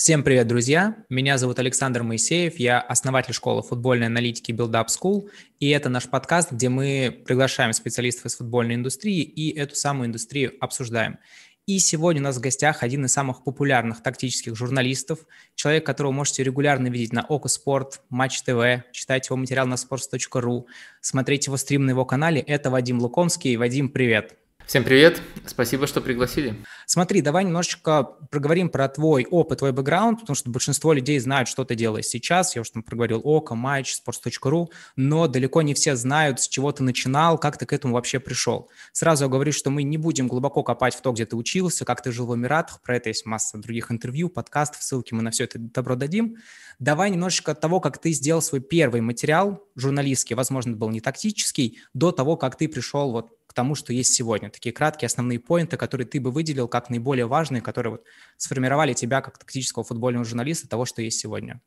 Всем привет, друзья! Меня зовут Александр Моисеев, я основатель школы футбольной аналитики Build Up School, и это наш подкаст, где мы приглашаем специалистов из футбольной индустрии и эту самую индустрию обсуждаем. И сегодня у нас в гостях один из самых популярных тактических журналистов, человек, которого можете регулярно видеть на Око Спорт, Матч ТВ, читать его материал на sports.ru, смотреть его стрим на его канале. Это Вадим Лукомский. Вадим, привет! Всем привет, спасибо, что пригласили. Смотри, давай немножечко проговорим про твой опыт, твой бэкграунд, потому что большинство людей знают, что ты делаешь сейчас. Я уже там проговорил ОКО, Матч, Sports.ru, но далеко не все знают, с чего ты начинал, как ты к этому вообще пришел. Сразу говорю, что мы не будем глубоко копать в то, где ты учился, как ты жил в Эмиратах, про это есть масса других интервью, подкастов, ссылки мы на все это добро дадим. Давай немножечко от того, как ты сделал свой первый материал журналистский, возможно, был не тактический, до того, как ты пришел вот к тому, что есть сегодня. Такие краткие основные поинты, которые ты бы выделил как наиболее важные, которые вот сформировали тебя как тактического футбольного журналиста того, что есть сегодня.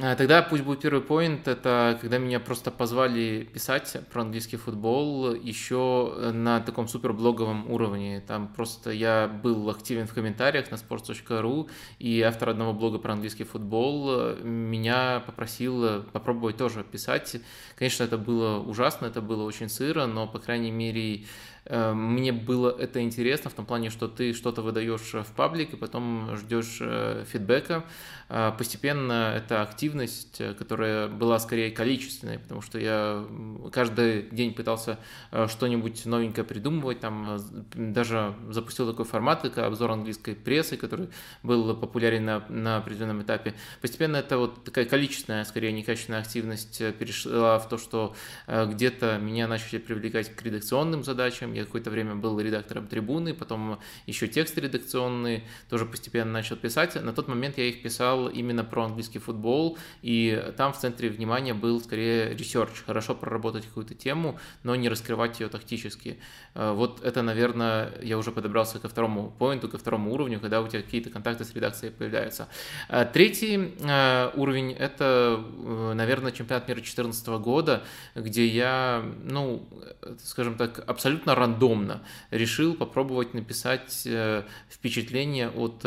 А, тогда пусть будет первый поинт, это когда меня просто позвали писать про английский футбол еще на таком суперблоговом уровне. Там просто я был активен в комментариях на sports.ru, и автор одного блога про английский футбол меня попросил попробовать тоже писать. Конечно, это было ужасно, это было очень сыро, но, по крайней мере, мне было это интересно в том плане, что ты что-то выдаешь в паблик и потом ждешь э, фидбэка. Э, постепенно эта активность, которая была скорее количественной, потому что я каждый день пытался что-нибудь новенькое придумывать, там даже запустил такой формат, как обзор английской прессы, который был популярен на, на определенном этапе. Постепенно это вот такая количественная, скорее некачественная активность перешла в то, что где-то меня начали привлекать к редакционным задачам, я какое-то время был редактором трибуны, потом еще тексты редакционные тоже постепенно начал писать. На тот момент я их писал именно про английский футбол, и там в центре внимания был скорее ресерч, хорошо проработать какую-то тему, но не раскрывать ее тактически. Э, вот это, наверное, я уже подобрался ко второму поинту, ко второму уровню, когда у тебя какие-то контакты с редакцией появляются. Э, третий э, уровень – это, наверное, чемпионат мира 2014 года, где я, ну, скажем так, абсолютно рандомно решил попробовать написать впечатление от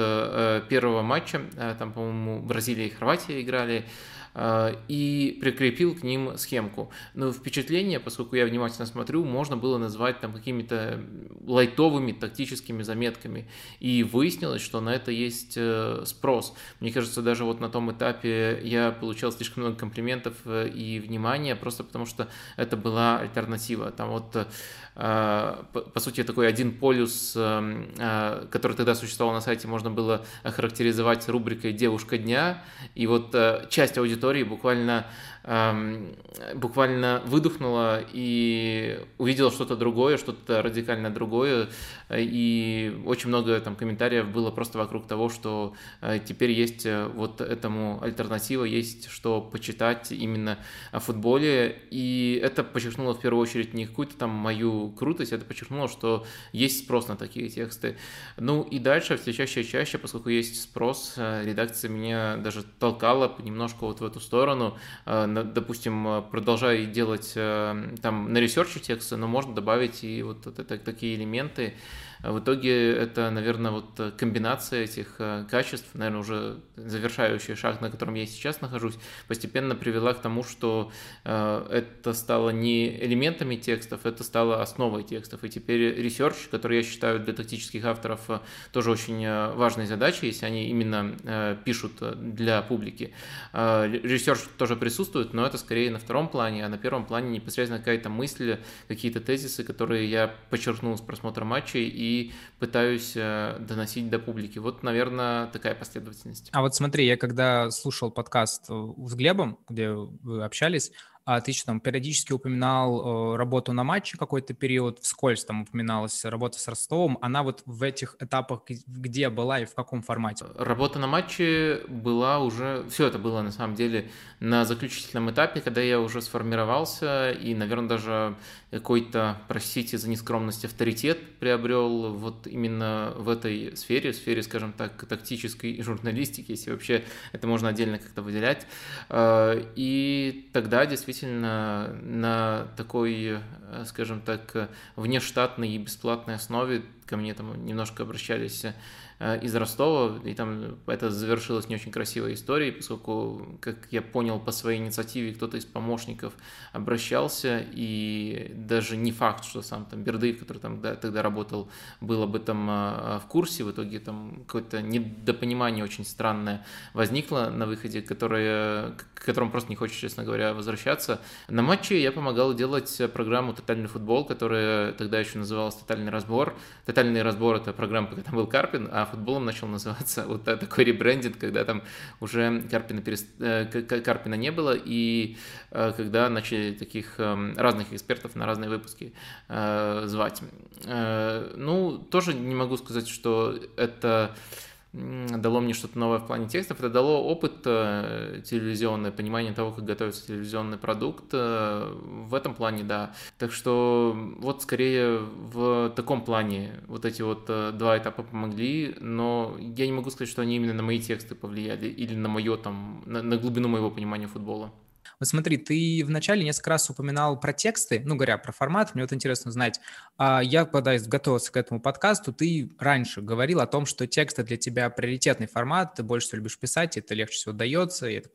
первого матча. Там, по-моему, Бразилия и Хорватия играли. А, и прикрепил к ним схемку. Но впечатление, поскольку я внимательно смотрю, можно было назвать там какими-то лайтовыми тактическими заметками. И выяснилось, что на это есть э, спрос. Мне кажется, даже вот на том этапе я получал слишком много комплиментов э, и внимания, просто потому что это была альтернатива. Там вот э, по сути, такой один полюс, который тогда существовал на сайте, можно было охарактеризовать рубрикой «Девушка дня», и вот часть аудитории аудитории буквально буквально выдохнула и увидела что-то другое, что-то радикально другое, и очень много там комментариев было просто вокруг того, что э, теперь есть э, вот этому альтернатива, есть что почитать именно о футболе, и это подчеркнуло в первую очередь не какую-то там мою крутость, это подчеркнуло, что есть спрос на такие тексты. Ну и дальше все чаще и чаще, поскольку есть спрос, э, редакция меня даже толкала немножко вот в эту сторону, допустим, э, продолжай делать э, там на ресерче тексты, но можно добавить и вот это, такие элементы, в итоге это, наверное, вот э, комбинация этих э, качеств, наверное, уже завершающий шаг, на котором я сейчас нахожусь, постепенно привела к тому, что э, это стало не элементами текстов, это стало основой текстов. И теперь ресерч, который я считаю для тактических авторов тоже очень важной задачей, если они именно пишут для публики. Ресерч тоже присутствует, но это скорее на втором плане, а на первом плане непосредственно какая-то мысль, какие-то тезисы, которые я подчеркнул с просмотра матчей и пытаюсь э, доносить до публики. Вот, наверное, такая последовательность. А вот смотри, я когда слушал подкаст э, с Глебом, где вы общались, а ты что там периодически упоминал э, работу на матче какой-то период, вскользь там упоминалась работа с Ростовом. Она вот в этих этапах где была и в каком формате? Работа на матче была уже... Все это было на самом деле на заключительном этапе, когда я уже сформировался и, наверное, даже какой-то, простите за нескромность, авторитет приобрел вот именно в этой сфере, в сфере, скажем так, тактической журналистики, если вообще это можно отдельно как-то выделять. Э, и тогда действительно на такой, скажем так, внештатной и бесплатной основе ко мне там немножко обращались из Ростова, и там это завершилось не очень красивой историей, поскольку, как я понял, по своей инициативе кто-то из помощников обращался, и даже не факт, что сам там Бердыев, который там да, тогда работал, был об этом в курсе, в итоге там какое-то недопонимание очень странное возникло на выходе, которое, к которому просто не хочется, честно говоря, возвращаться. На матче я помогал делать программу «Тотальный футбол», которая тогда еще называлась «Тотальный разбор». «Тотальный разбор» — это программа, когда там был Карпин, а футболом начал называться вот такой ребрендинг, когда там уже Карпина, перест... Э, Карпина не было, и э, когда начали таких эм, разных экспертов на разные выпуски э, звать. Ну, тоже не могу сказать, что это дало мне что-то новое в плане текстов, это дало опыт э, телевизионный, понимание того, как готовится телевизионный продукт. Э, в этом плане, да. Так что вот скорее в таком плане вот эти вот э, два этапа помогли, но я не могу сказать, что они именно на мои тексты повлияли или на мое там, на, на глубину моего понимания футбола. Вот смотри, ты вначале несколько раз упоминал про тексты, ну, говоря про формат, мне вот интересно знать. А я, когда готовился к этому подкасту, ты раньше говорил о том, что тексты для тебя приоритетный формат, ты больше всего любишь писать, это легче всего дается, и это,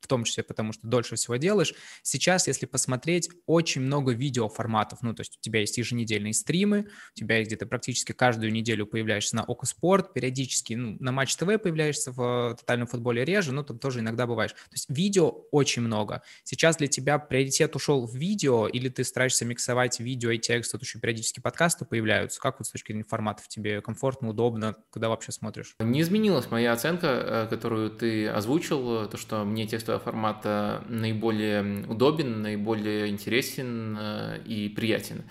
в том числе потому, что дольше всего делаешь. Сейчас, если посмотреть, очень много видеоформатов, ну, то есть у тебя есть еженедельные стримы, у тебя есть где-то практически каждую неделю появляешься на Око Спорт, периодически ну, на Матч ТВ появляешься в тотальном футболе реже, но там тоже иногда бываешь. То есть видео очень много. Сейчас для тебя приоритет ушел в видео, или ты стараешься миксовать видео и текст, тут еще периодически подкасты появляются. Как вот с точки зрения форматов тебе комфортно, удобно, когда вообще смотришь? Не изменилась моя оценка, э, которую ты озвучил, то, что мне текстовый формат наиболее удобен, наиболее интересен э, и приятен.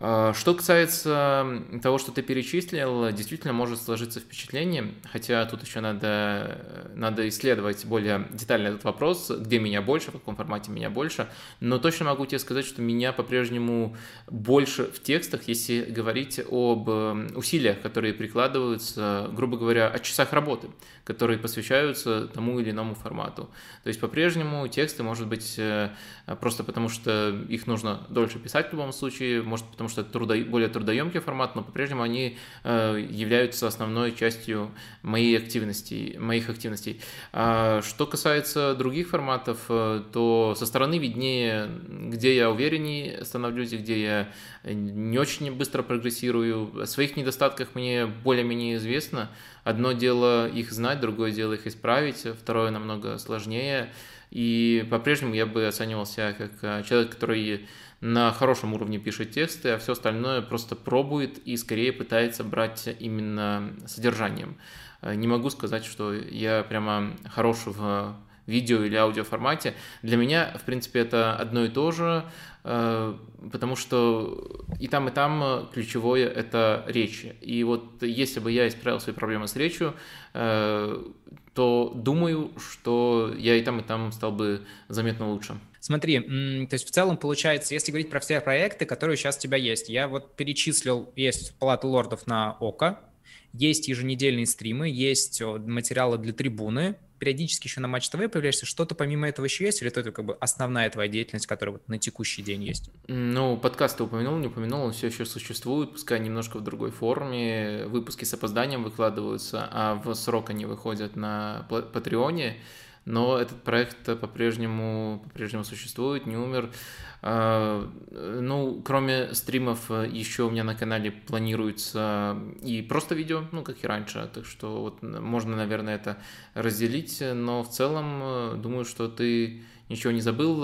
А, что касается того, что ты перечислил, действительно может сложиться впечатление, хотя тут еще надо, надо исследовать более детально этот вопрос, где меня больше, в каком формате меня больше, но точно могу тебе сказать, что меня по-прежнему больше в текстах, если говорить об усилиях, которые прикладываются, грубо говоря, о часах работы, которые посвящаются тому или иному формату. То есть по-прежнему тексты, может быть, э, просто потому что их нужно дольше писать в любом случае, может потому потому что это трудо, более трудоемкий формат, но по-прежнему они э, являются основной частью моей активности, моих активностей. А что касается других форматов, э, то со стороны виднее, где я увереннее становлюсь, где я не очень быстро прогрессирую. О своих недостатках мне более-менее известно. Одно дело их знать, другое дело их исправить, второе намного сложнее. И по-прежнему я бы оценивал себя как э, человек, который на хорошем уровне пишет тексты, а все остальное просто пробует и скорее пытается брать именно содержанием. Э, не могу сказать, что я прямо хорош в видео или аудио формате. Для меня, в принципе, это одно и то же, э, потому что и там, и там ключевое – это речь. И вот если бы я исправил свои проблемы с речью, э, то думаю, что я и там, и там стал бы заметно лучше. Смотри, то есть в целом получается, если говорить про все проекты, которые сейчас у тебя есть, я вот перечислил, есть Палата лордов на ОКО, есть еженедельные стримы, есть материалы для трибуны, периодически еще на Матч ТВ появляешься, что-то помимо этого еще есть, или это как бы основная твоя деятельность, которая вот на текущий день есть? Ну, подкаст ты упомянул, не упомянул, он все еще существует, пускай немножко в другой форме, выпуски с опозданием выкладываются, а в срок они выходят на Патреоне, но этот проект по-прежнему по-прежнему существует, не умер. А, ну, кроме стримов, еще у меня на канале планируется и просто видео, ну, как и раньше, так что вот можно, наверное, это разделить, но в целом думаю, что ты ничего не забыл.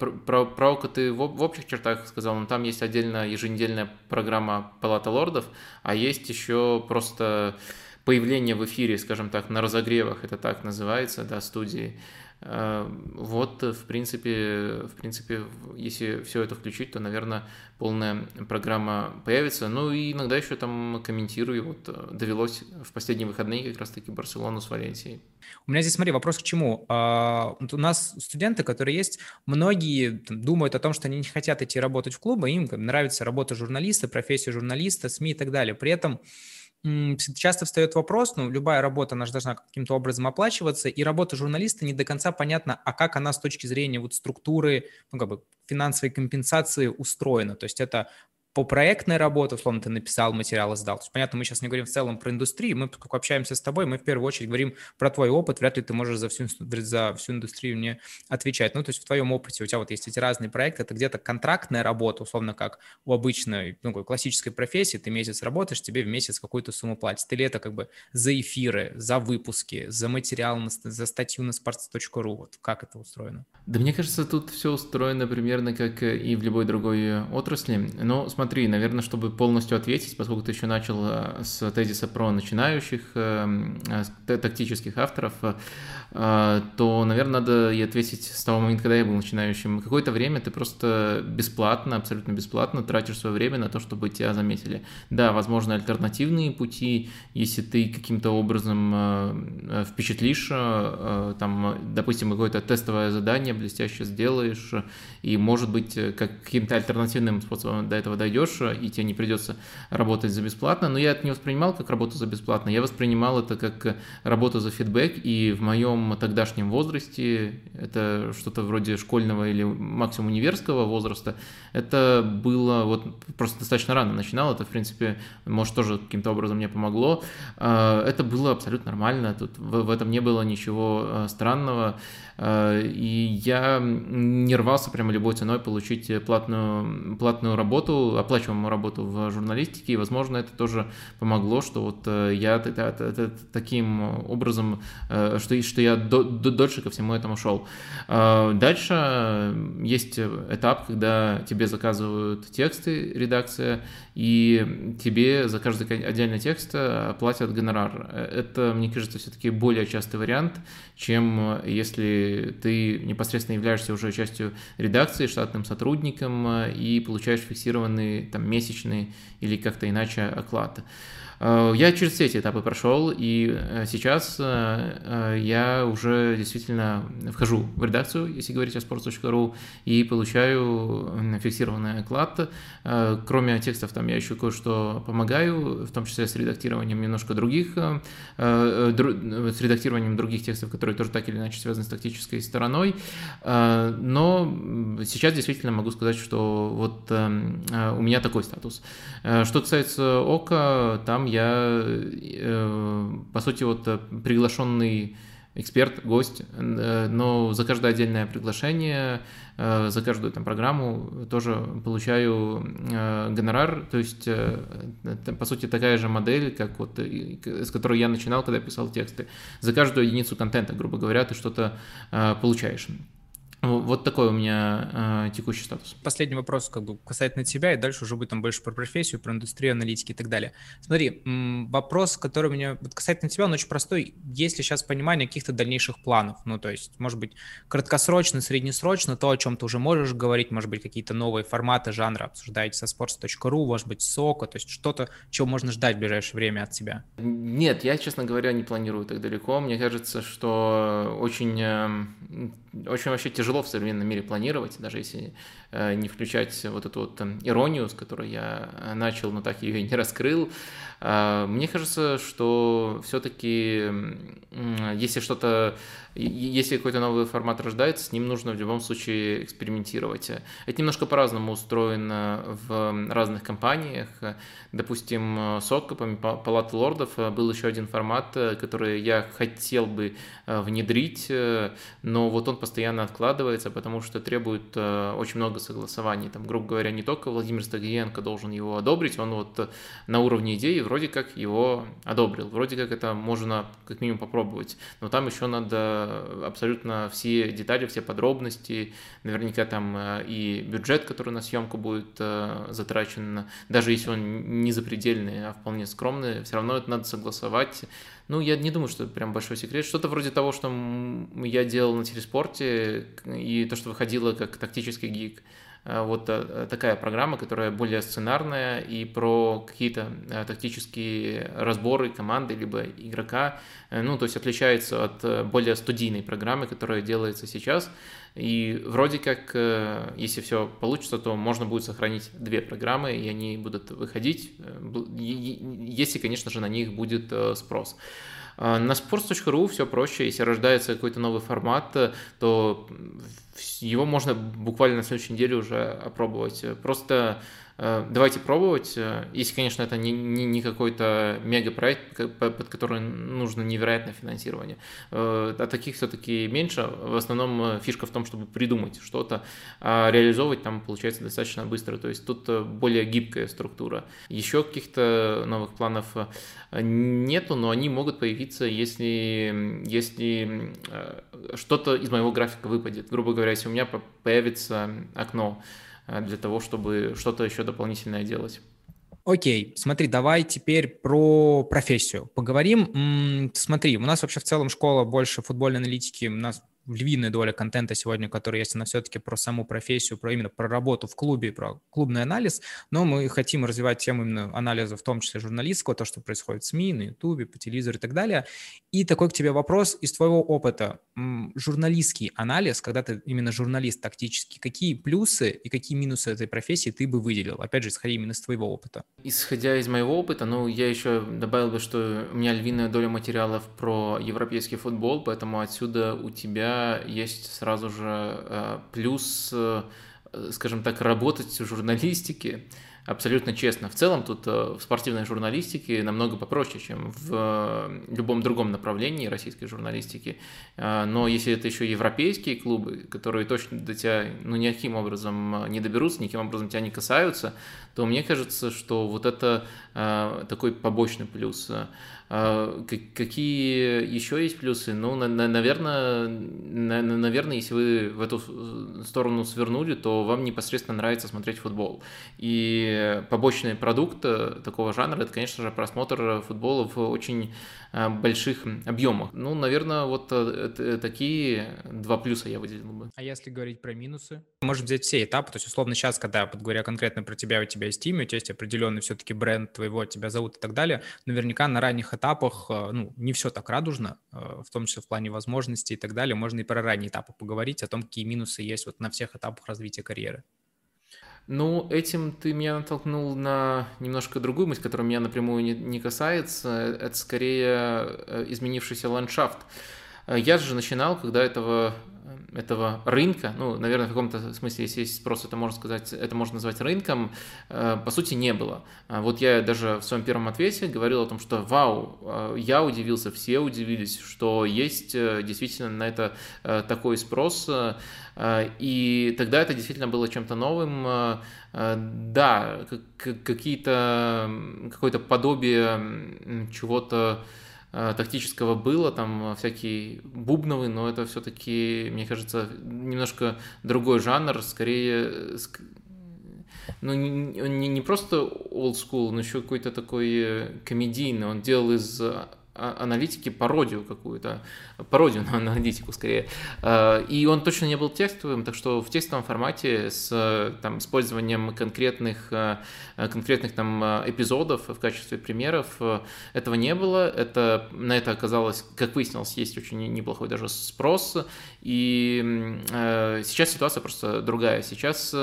Про, про, про ты в, в общих чертах сказал, но там есть отдельно еженедельная программа Палата лордов, а есть еще просто появление в эфире, скажем так, на разогревах, это так называется, да, студии. Э, вот, в принципе, в принципе, если все это включить, то, наверное, полная программа появится. Ну и иногда еще там комментирую. Вот э, довелось в последние выходные как раз-таки Барселону с Валенсией. У меня здесь, смотри, вопрос к чему. А, у нас студенты, которые есть, многие думают о том, что они не хотят идти работать в клубы, им нравится работа журналиста, профессия журналиста, СМИ и так далее. При этом часто встает вопрос, ну, любая работа, она же должна каким-то образом оплачиваться, и работа журналиста не до конца понятна, а как она с точки зрения вот структуры, ну, как бы финансовой компенсации устроена. То есть это по проектной работе, условно, ты написал материал и сдал. То есть, понятно, мы сейчас не говорим в целом про индустрию, мы, поскольку общаемся с тобой, мы в первую очередь говорим про твой опыт, вряд ли ты можешь за всю, за всю индустрию мне отвечать. Ну, то есть в твоем опыте у тебя вот есть эти разные проекты, это где-то контрактная работа, условно, как у обычной, ну, классической профессии, ты месяц работаешь, тебе в месяц какую-то сумму платят. Или это как бы за эфиры, за выпуски, за материал, за статью на sports.ru, вот как это устроено? Да мне кажется, тут все устроено примерно как и в любой другой отрасли. Но смотри, наверное, чтобы полностью ответить, поскольку ты еще начал э, с тезиса про начинающих э, э, тактических авторов, то, наверное, надо и ответить с того момента, когда я был начинающим. Какое-то время ты просто бесплатно, абсолютно бесплатно тратишь свое время на то, чтобы тебя заметили. Да, возможно, альтернативные пути, если ты каким-то образом впечатлишь, там, допустим, какое-то тестовое задание блестяще сделаешь, и, может быть, каким-то альтернативным способом до этого дойдешь, и тебе не придется работать за бесплатно. Но я это не воспринимал как работу за бесплатно, я воспринимал это как работу за фидбэк, и в моем тогдашнем возрасте, это что-то вроде школьного или максимум универского возраста, это было вот просто достаточно рано начинал, это, в принципе, может, тоже каким-то образом мне помогло. А, это было абсолютно нормально, тут в этом не было ничего а, странного. А, и я не рвался прямо любой ценой получить платную, платную работу, оплачиваемую работу в журналистике, и, возможно, это тоже помогло, что вот э, я таким образом, э, что, что я дольше ко всему этому шел. А, дальше есть этап, когда тебе заказывают тексты, редакция, и тебе за каждый отдельный текст платят гонорар. Это, мне кажется, все-таки более частый вариант, чем если ты непосредственно являешься уже частью редакции, штатным сотрудником и получаешь фиксированный там месячный или как-то иначе оклад. Э, я через все эти этапы прошел, и э, сейчас э, я уже действительно вхожу в редакцию, если говорить о sports.ru, и получаю фиксированный оклад. Кроме текстов, там я еще кое-что помогаю, в том числе с редактированием немножко других, с редактированием других текстов, которые тоже так или иначе связаны с тактической стороной. Но сейчас действительно могу сказать, что вот у меня такой статус. Что касается ОКа, там я, э, по сути, вот э, приглашенный эксперт, гость, э, но за каждое отдельное приглашение, за каждую там программу тоже получаю гонорар, то есть по сути такая же модель, как вот с которой я начинал, когда писал тексты. За каждую единицу контента, грубо говоря, ты что-то получаешь. Вот такой у меня э, текущий статус. Последний вопрос как бы касательно тебя, и дальше уже будет там больше про профессию, про индустрию, аналитики и так далее. Смотри, вопрос, который у меня вот касательно тебя, он очень простой. Есть ли сейчас понимание каких-то дальнейших планов? Ну, то есть, может быть, краткосрочно, среднесрочно, то, о чем ты уже можешь говорить, может быть, какие-то новые форматы жанра обсуждаете со sports.ru, может быть, сока, то есть что-то, чего можно ждать в ближайшее время от тебя? Нет, я, честно говоря, не планирую так далеко. Мне кажется, что очень, эм, очень вообще тяжело тяжело в современном мире планировать, даже если не включать вот эту вот там, иронию, с которой я э, начал, но так ее и не раскрыл. Э, мне кажется, что все-таки, если что-то если какой-то новый формат рождается, с ним нужно в любом случае экспериментировать. Это немножко по-разному устроено в разных компаниях. Допустим, с откупами Палаты лордов был еще один формат, который я хотел бы э, внедрить, но вот он постоянно откладывается, потому что требует э, очень много согласований. Там, грубо говоря, не только Владимир Стагиенко должен его одобрить, он вот на уровне идеи вроде как его одобрил, вроде как это можно как минимум попробовать, но там еще надо абсолютно все детали, все подробности, наверняка там э, и бюджет, который на съемку будет э, затрачен, даже если он не запредельный, а вполне скромный, все равно это надо согласовать. Ну, я не думаю, что это прям большой секрет. Что-то вроде того, что я делал на телеспорте, и то, что выходило как тактический гик. Э, вот э, такая программа, которая более сценарная и про какие-то э, тактические разборы команды либо игрока, ну, то есть отличается от более студийной программы, которая делается сейчас. И вроде как, если все получится, то можно будет сохранить две программы, и они будут выходить, если, конечно же, на них будет спрос. На sports.ru все проще, если рождается какой-то новый формат, то его можно буквально на следующей неделе уже опробовать. Просто Э, давайте пробовать. Э, если, конечно, это не, не, не какой-то мегапроект, под который нужно невероятное финансирование. Э, а таких все-таки меньше. В основном фишка в том, чтобы придумать что-то, а реализовывать там получается достаточно быстро. То есть тут более гибкая структура. Еще каких-то новых планов нету, но они могут появиться, если, если что-то из моего графика выпадет. Грубо говоря, если у меня появится окно, Э, для того, чтобы что-то еще дополнительное делать. Окей, смотри, давай теперь про профессию поговорим. Смотри, у нас вообще в целом школа больше футбольной аналитики, у нас львиная доля контента сегодня, который есть, она все-таки про саму профессию, про именно про работу в клубе, про клубный анализ, но мы хотим развивать тему именно анализа, в том числе журналистского, то, что происходит в СМИ, на Ютубе, по телевизору и так далее. И такой к тебе вопрос из твоего опыта. Журналистский анализ, когда ты именно журналист тактический, какие плюсы и какие минусы этой профессии ты бы выделил? Опять же, исходя именно из твоего опыта. Исходя из моего опыта, ну, я еще добавил бы, что у меня львиная доля материалов про европейский футбол, поэтому отсюда у тебя есть сразу же э, плюс, э, скажем так, работать в журналистике абсолютно честно. В целом тут э, в спортивной журналистике намного попроще, чем в любом другом направлении российской журналистики. Но если это еще европейские клубы, которые точно до тебя ну, никаким образом не доберутся, никаким образом тебя не касаются, то мне кажется, что вот это такой побочный плюс. А, какие еще есть плюсы? Ну, наверное, наверное, если вы в эту сторону свернули, то вам непосредственно нравится смотреть футбол. И побочный продукт э, такого жанра – это, конечно же, просмотр футбола в очень а, больших объемах. Ну, наверное, вот э, такие два плюса я выделил бы. А если говорить про минусы? Можем взять все этапы, то есть, условно, сейчас, когда, говоря конкретно про тебя, у тебя есть имя, у тебя есть определенный все-таки бренд твоего, тебя зовут и так далее, наверняка на ранних этапах, э, ну, не все так радужно, э, в том числе в плане возможностей и так далее, можно и про ранние этапы поговорить, о том, какие минусы есть вот на всех этапах развития карьеры. Ну, этим ты меня натолкнул на немножко другую мысль, которая меня напрямую не, не касается. Это скорее э, изменившийся ландшафт. Я же начинал, когда этого этого рынка, ну, наверное, в каком-то смысле, если есть спрос, это можно сказать, это можно назвать рынком, э, по сути, не было. Вот я даже в своем первом ответе говорил о том, что вау, я удивился, все удивились, что есть действительно на это такой спрос, Э, и тогда это действительно было чем-то новым. Э, э, да, какие-то, какое-то подобие чего-то тактического было, там всякие бубновые, но это все-таки, мне кажется, немножко другой жанр, скорее, ну, не, не, просто old school, но еще какой-то такой комедийный. Он делал из аналитики пародию какую-то, пародию на аналитику скорее. А, и он точно не был текстовым, так что в текстовом формате с там, использованием конкретных, а, конкретных там, эпизодов в качестве примеров этого не было. Это, на это оказалось, как выяснилось, есть очень неплохой даже спрос. И сейчас ситуация просто другая. Сейчас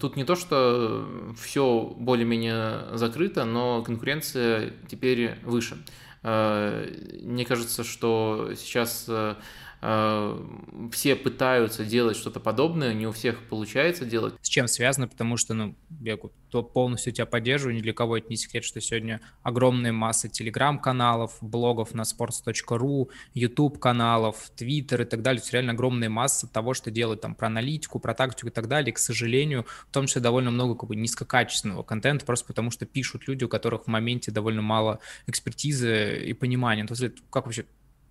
тут не то, что все более-менее закрыто, но конкуренция теперь выше. Э, мне кажется, что сейчас э, все пытаются делать что-то подобное, не у всех получается делать. С чем связано? Потому что, ну, я то полностью тебя поддерживаю, ни для кого это не секрет, что сегодня огромная масса телеграм-каналов, блогов на sports.ru, YouTube-каналов, Twitter и так далее. То есть реально огромная масса того, что делают там про аналитику, про тактику и так далее. И, к сожалению, в том числе довольно много как бы низкокачественного контента, просто потому что пишут люди, у которых в моменте довольно мало экспертизы и понимания. То есть как вообще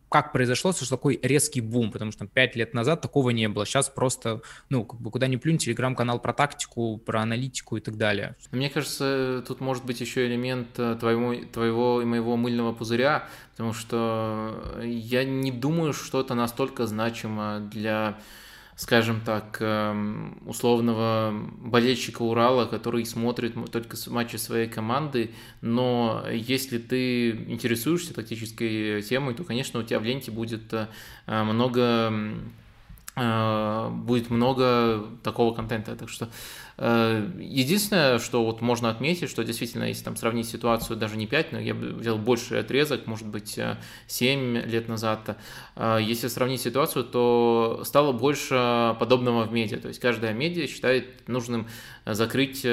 как произошло, что такой резкий бум, потому что пять лет назад такого не было. Сейчас просто, ну, как бы куда ни плюнь, телеграм-канал про тактику, про аналитику и так далее. Мне кажется, тут может быть еще элемент э, твоего, твоего и моего мыльного пузыря, потому что я не думаю, что это настолько значимо для скажем так, эм, условного болельщика Урала, который смотрит только матчи своей команды, но если ты интересуешься тактической темой, то, конечно, у тебя в ленте будет э, много будет много такого контента. Так что Э, единственное, что вот можно отметить, что действительно, если там сравнить ситуацию даже не 5, но я бы взял больший отрезок, может быть, 7 э, лет назад, э, если сравнить ситуацию, то стало больше подобного в медиа. То есть каждая медиа считает нужным закрыть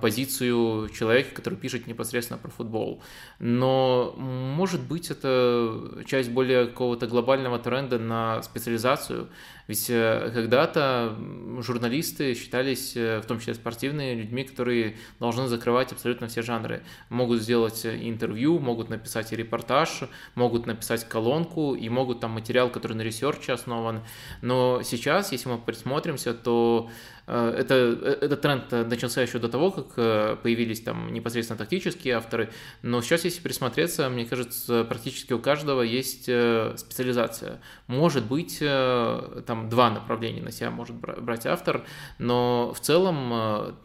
позицию человека, который пишет непосредственно про футбол. Но, может быть, это часть более какого-то глобального тренда на специализацию, ведь э, когда-то журналисты считались, э, в том числе спортивные, людьми, которые должны закрывать абсолютно все жанры. Могут сделать э, интервью, могут написать репортаж, могут написать колонку и могут там материал, который на ресерче основан. Но сейчас, если мы присмотримся, то Э, это, э, этот тренд начался еще до того, как э, появились там непосредственно тактические авторы, но сейчас, если присмотреться, мне кажется, практически у каждого есть специализация. Может быть, там два направления на себя может брать автор, но в целом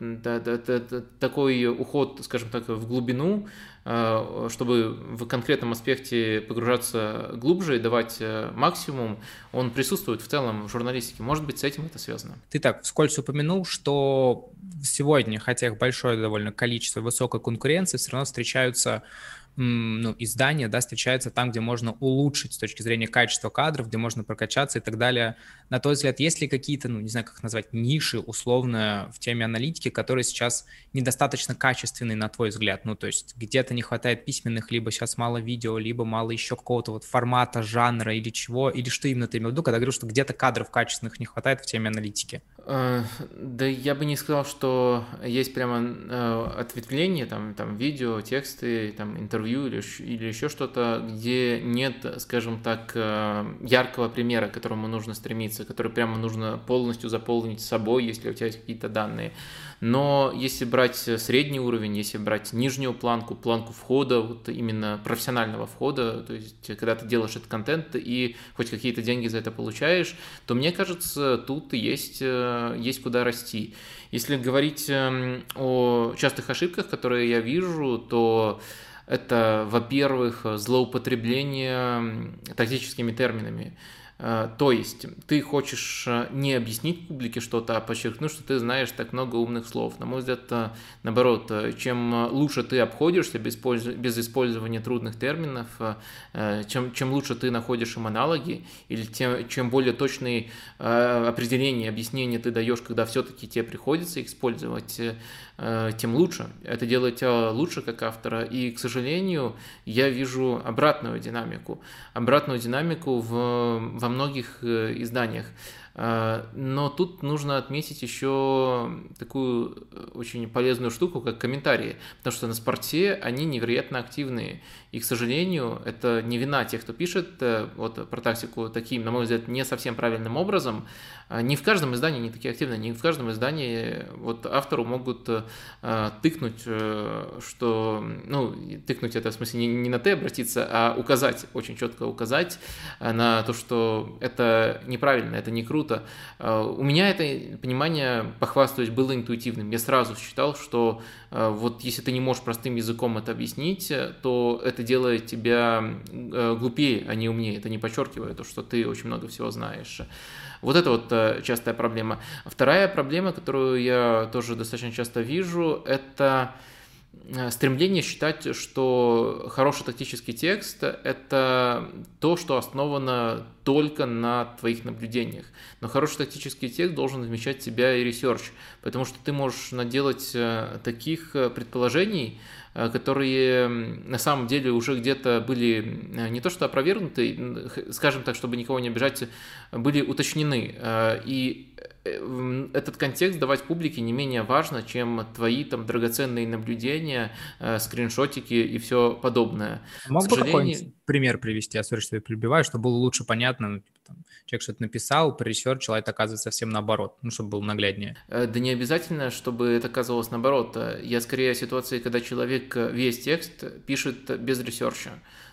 такой уход, скажем так, в глубину Э, чтобы в конкретном аспекте погружаться глубже и давать э, максимум, он присутствует в целом в журналистике. Может быть, с этим это связано. Ты так вскользь упомянул, что сегодня, хотя их большое довольно количество, высокой конкуренции, все равно встречаются ну, издания, да, встречаются там, где можно улучшить с точки зрения качества кадров, где можно прокачаться и так далее. На твой взгляд, есть ли какие-то, ну, не знаю, как назвать, ниши условно в теме аналитики, которые сейчас недостаточно качественные, на твой взгляд? Ну, то есть где-то не хватает письменных, либо сейчас мало видео, либо мало еще какого-то вот формата, жанра или чего, или что именно ты имел в виду, когда говорю, что где-то кадров качественных не хватает в теме аналитики? Э, да я бы не сказал, что есть прямо э, ответвление, там, там видео, тексты, там, интервью или, или еще что-то, где нет, скажем так, э, яркого примера, к которому нужно стремиться, который прямо нужно полностью заполнить собой, если у тебя есть какие-то данные. Но если брать средний уровень, если брать нижнюю планку, планку входа, вот именно профессионального входа, то есть когда ты делаешь этот контент и хоть какие-то деньги за это получаешь, то мне кажется, тут есть, э, есть куда расти. Если говорить эм, о частых ошибках, которые я вижу, то это, во-первых, злоупотребление тактическими терминами. Э, то есть ты хочешь э, не объяснить публике что-то, а подчеркнуть, что ты знаешь так много умных слов. На мой взгляд, э, наоборот, чем лучше ты обходишься без, без использования трудных терминов, чем, чем лучше ты находишь им аналоги, или тем, чем более точные определения, объяснения ты даешь, когда все-таки тебе приходится их использовать, тем лучше. Это делает тебя лучше как автора. И, к сожалению, я вижу обратную динамику. Обратную динамику в, во многих э, изданиях. Э, но тут нужно отметить еще такую очень полезную штуку, как комментарии, потому что на спорте они невероятно активные. И, к сожалению, это не вина тех, кто пишет вот, про тактику таким, на мой взгляд, не совсем правильным образом, а, не в каждом издании они такие активные, не в каждом издании вот автору могут э, тыкнуть, э, что, ну, тыкнуть это в смысле не, не на «ты» обратиться, а указать, очень четко указать э, на то, что это неправильно, это не круто. Э, у меня это понимание, похвастаюсь, было интуитивным. Я сразу считал, что э, вот если ты не можешь простым языком это объяснить, то это делает тебя э, глупее, а не умнее. Это не подчеркивает то, что ты очень много всего знаешь. Вот это вот э, частая проблема. Вторая проблема, которую я тоже достаточно часто вижу, это э, стремление считать, что хороший тактический текст – это то, что основано только на твоих наблюдениях. Но хороший тактический текст должен вмещать в себя и ресерч, потому что ты можешь наделать таких предположений, которые на самом деле уже где-то были э, не то что опровергнуты, скажем так, чтобы никого не обижать, были уточнены. Э, и этот контекст давать публике не менее важно, чем твои там драгоценные наблюдения, скриншотики и все подобное. Мог бы какой-нибудь пример привести, я сори, что я перебиваю, чтобы было лучше понятно, ну, типа, там, человек что-то написал, проресерчил, а это оказывается совсем наоборот, ну, чтобы было нагляднее. Да не обязательно, чтобы это оказывалось наоборот. Я скорее о ситуации, когда человек весь текст пишет без ресерча.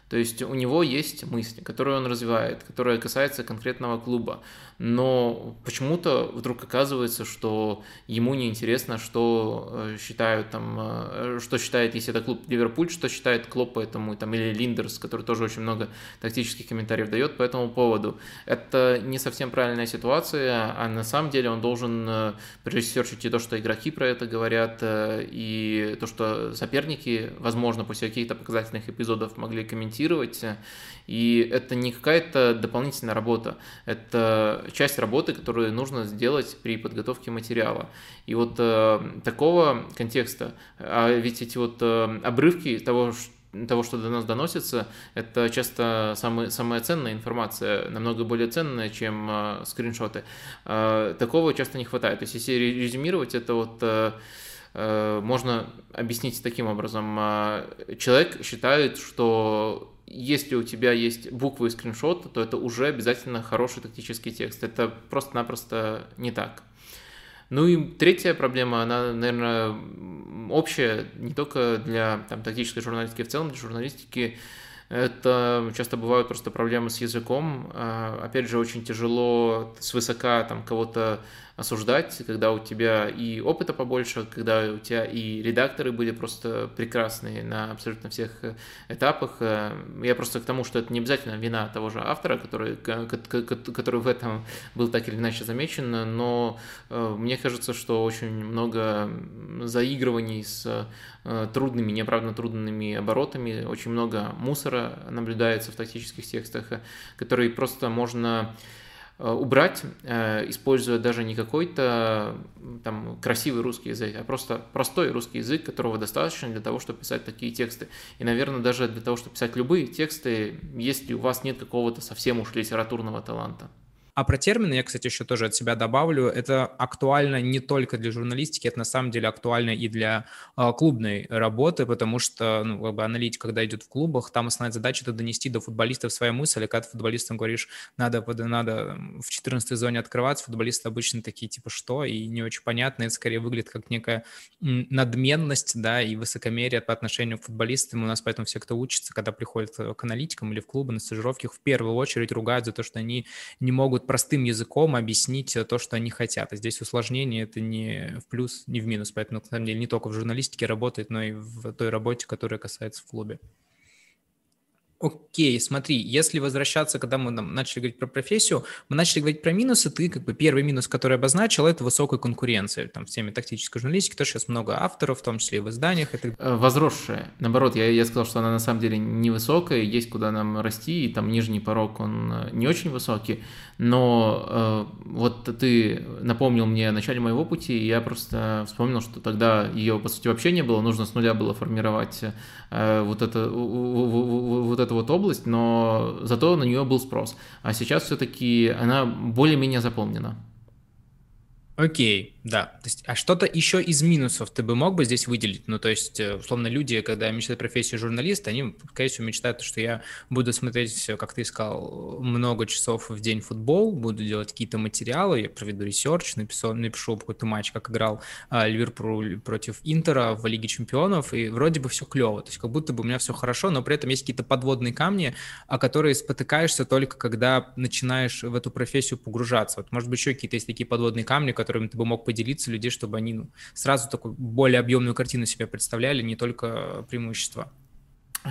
То есть у него есть мысли, которые он развивает, которые касаются конкретного клуба. Но почему-то вдруг оказывается, что ему не интересно, что э, считают там, э, что считает, если это клуб Ливерпуль, что считает Клопп по этому, там, или Линдерс, который тоже очень много тактических комментариев дает по этому поводу. Это не совсем правильная ситуация, а на самом деле он должен э, прересерчить и то, что игроки про это говорят, и то, что соперники, возможно, после каких-то показательных эпизодов могли комментировать, и это не какая-то дополнительная работа, это часть работы, которую нужно сделать при подготовке материала. И вот э, такого контекста, а ведь эти вот э, обрывки того, того, что до нас доносится, это часто самый, самая ценная информация, намного более ценная, чем э, скриншоты. Э, такого часто не хватает. То есть, если резюмировать, это вот э, э можно объяснить таким образом. Э, человек считает, что если у тебя есть буквы и скриншот, то это уже обязательно хороший тактический текст. Это просто-напросто не так. Ну и третья проблема, она, наверное, общая не только для там, тактической журналистики в целом, для журналистики это часто бывают просто проблемы с языком. А, опять же, очень тяжело свысока там кого-то осуждать, когда у тебя и опыта побольше, когда у тебя и редакторы были просто прекрасные на абсолютно всех этапах. Я просто к тому, что это не обязательно вина того же автора, который, который в этом был так или иначе замечен, но э, мне кажется, что очень много заигрываний с э, трудными, неоправданно трудными оборотами, очень много мусора наблюдается в тактических текстах, который просто можно Э, убрать, э, используя даже не какой-то там красивый русский язык, а просто простой русский язык, которого достаточно для того, чтобы писать такие тексты. И, наверное, даже для того, чтобы писать любые тексты, если у вас нет какого-то совсем уж литературного таланта. А про термины я, кстати, еще тоже от себя добавлю. Это актуально не только для журналистики, это на самом деле актуально и для э, клубной работы, потому что ну, как бы аналитик, когда идет в клубах, там основная задача это донести до футболистов свою мысль, и когда ты футболистам говоришь, надо, надо в 14 зоне открываться, футболисты обычно такие, типа, что? И не очень понятно, это скорее выглядит как некая надменность, да, и высокомерие по отношению к футболистам. У нас поэтому все, кто учится, когда приходят к аналитикам или в клубы на стажировки, в первую очередь ругают за то, что они не могут простым языком объяснить э, то, что они хотят. И здесь усложнение это не в плюс, не в минус. Поэтому, на самом деле, не только в журналистике работает, но и в той работе, которая касается в клубе. Окей, смотри, если возвращаться, когда мы там, начали говорить про профессию, мы начали говорить про минусы, ты как бы первый минус, который обозначил, это высокая конкуренция там в теме тактической журналистики, тоже сейчас много авторов, в том числе и в изданиях. Это... Возросшая. Наоборот, я, я сказал, что она на самом деле невысокая, есть куда нам расти, и там нижний порог, он э, не очень высокий, но э, вот ты напомнил мне о начале моего пути, и я просто вспомнил, что тогда ее, по сути, вообще не было, нужно с нуля было формировать э, вот это, вот это эту вот область, но зато на нее был спрос. А сейчас все-таки она более-менее заполнена. Окей, да. То есть, а что-то еще из минусов ты бы мог бы здесь выделить? Ну, то есть, э, условно, люди, когда мечтают профессию журналиста, они, скорее всего, мечтают, что я буду смотреть, как ты сказал, много часов в день футбол, буду делать какие-то материалы, я проведу ресерч, напишу, напишу какой-то матч, как играл а, Ливерпуль против Интера в Лиге Чемпионов, и вроде бы все клево, то есть, как будто бы у меня все хорошо, но при этом есть какие-то подводные камни, о которые спотыкаешься только когда начинаешь в эту профессию погружаться. Вот, может быть, еще какие-то есть такие подводные камни, которыми ты бы мог поделиться людей, чтобы они ну, сразу такую более объемную картину себе представляли, не только преимущества?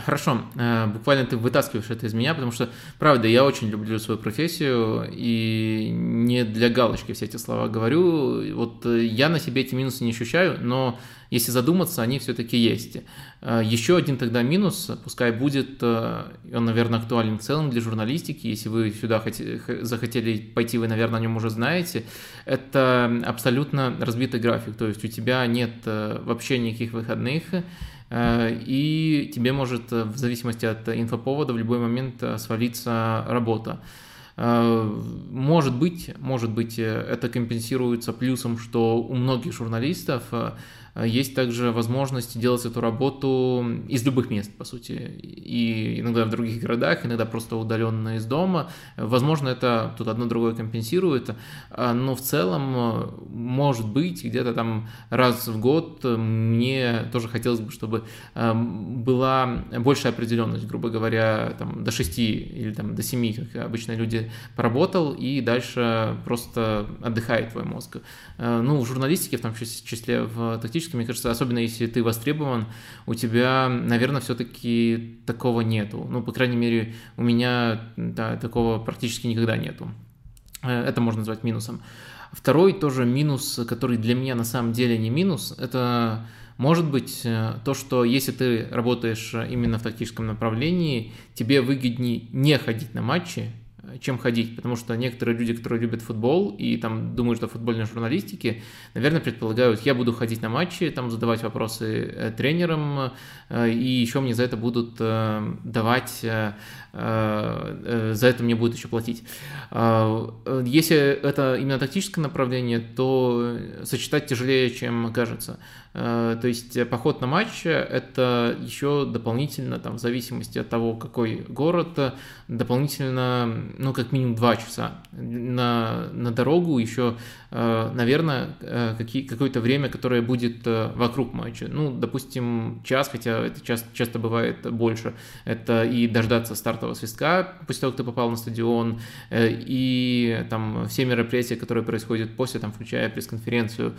Хорошо, э, буквально ты вытаскиваешь это из меня, потому что, правда, я очень люблю свою профессию и не для галочки все эти слова говорю. Вот э, я на себе эти минусы не ощущаю, но если задуматься, они все-таки есть. Э, еще один тогда минус, пускай будет, он, наверное, актуален в целом для журналистики, если вы сюда захотели пойти, вы, наверное, о нем уже знаете, это абсолютно разбитый график, то есть у тебя нет вообще никаких выходных, и тебе может э, в зависимости от инфоповода в любой момент э, свалиться работа. Может быть, может быть, это компенсируется плюсом, что у многих журналистов есть также возможность делать эту работу из любых мест, по сути, и иногда в других городах, иногда просто удаленно из дома. Возможно, это тут одно другое компенсирует, но в целом, может быть, где-то там раз в год мне тоже хотелось бы, чтобы была большая определенность, грубо говоря, там, до 6 или там, до 7, как обычно люди поработал, и дальше просто отдыхает твой мозг. Э, ну, в журналистике, в том числе в тактическом, мне кажется, особенно если ты востребован, у тебя, наверное, все-таки такого нету. Ну, по крайней мере, у меня да, такого практически никогда нету. Э, это можно назвать минусом. Второй тоже минус, который для меня на самом деле не минус, это может быть э, то, что если ты работаешь именно в тактическом направлении, тебе выгоднее не ходить на матчи, чем ходить, потому что некоторые люди, которые любят футбол и там думают, что футбольной журналистики, наверное, предполагают, я буду ходить на матчи, там задавать вопросы э, тренерам, э, и еще мне за это будут э, давать, за это мне будут еще платить. Если это именно тактическое направление, то сочетать тяжелее, чем кажется. То есть поход на матч – это еще дополнительно, там, в зависимости от того, какой город, дополнительно, ну, как минимум два часа на, на дорогу, еще, э, наверное, э, какие, какое-то время, которое будет э, вокруг матча. Ну, допустим, час, хотя это часто, часто бывает больше. Это и дождаться стартового свистка после того, как ты попал на стадион, и там все мероприятия, которые происходят после, там, включая пресс-конференцию.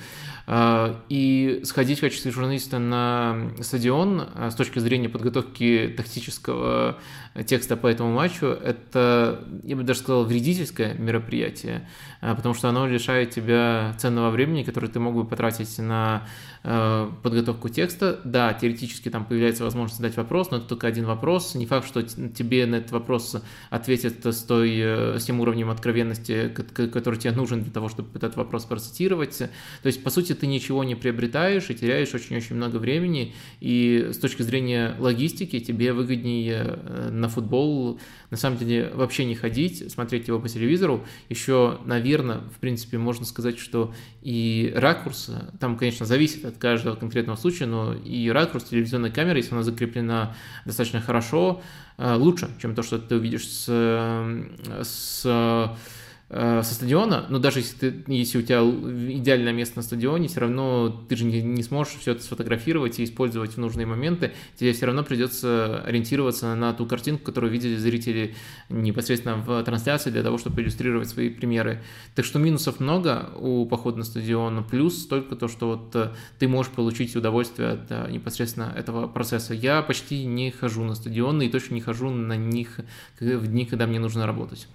И сходить в качестве журналиста на стадион с точки зрения подготовки тактического текста по этому матчу, это, я бы даже сказал, вредительское мероприятие, потому что оно лишает тебя ценного времени, которое ты мог бы потратить на Э, подготовку текста. Да, теоретически там появляется возможность задать вопрос, но это только один вопрос. Не факт, что тебе на этот вопрос ответят с, той, э, с тем уровнем откровенности, который тебе нужен для того, чтобы этот вопрос процитировать. То есть, по сути, ты ничего не приобретаешь и теряешь очень-очень много времени. И с точки зрения логистики тебе выгоднее э, на футбол на самом деле вообще не ходить, смотреть его по телевизору. Еще, наверное, в принципе, можно сказать, что и ракурс, там, конечно, зависит от каждого конкретного случая, но и ракурс телевизионной камеры, если она закреплена достаточно хорошо, э, лучше, чем то, что ты увидишь с, э, с Э, со стадиона, но даже если, ты, если у тебя идеальное место на стадионе, все равно ты же не, не сможешь все это сфотографировать и использовать в нужные моменты, тебе все равно придется ориентироваться на ту картинку, которую видели зрители непосредственно в трансляции для того, чтобы иллюстрировать свои примеры. Так что минусов много у похода на стадион, плюс только то, что вот э, ты можешь получить удовольствие от э, непосредственно этого процесса. Я почти не хожу на стадионы и точно не хожу на них в дни, когда мне нужно работать.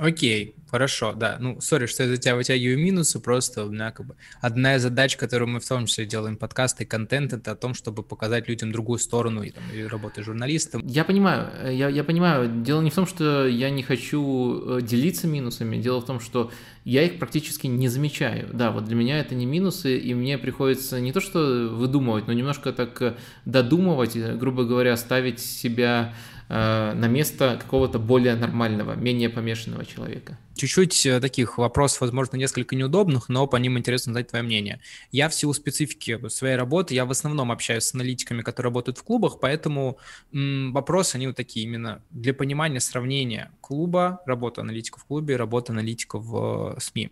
Окей, хорошо, да. Ну, сори, что я за тебя вытягиваю минусы, просто у меня как бы одна из задач, которую мы в том числе делаем подкасты и контент, это о том, чтобы показать людям другую сторону и, там, и работы журналистом. Я понимаю, э, я, я понимаю. Дело не в том, что я не хочу э, делиться минусами, дело в том, что я их практически не замечаю. Да, вот для меня это не минусы, и мне приходится не то что выдумывать, но немножко так э, додумывать, грубо говоря, ставить себя на место какого-то более нормального, менее помешанного человека. Чуть-чуть э, таких вопросов, возможно, несколько неудобных, но по ним интересно знать твое мнение. Я в силу специфики своей работы, я в основном общаюсь с аналитиками, которые работают в клубах, поэтому м, вопросы, они вот такие именно для понимания сравнения клуба, работа аналитика в клубе, работа аналитика в э, СМИ.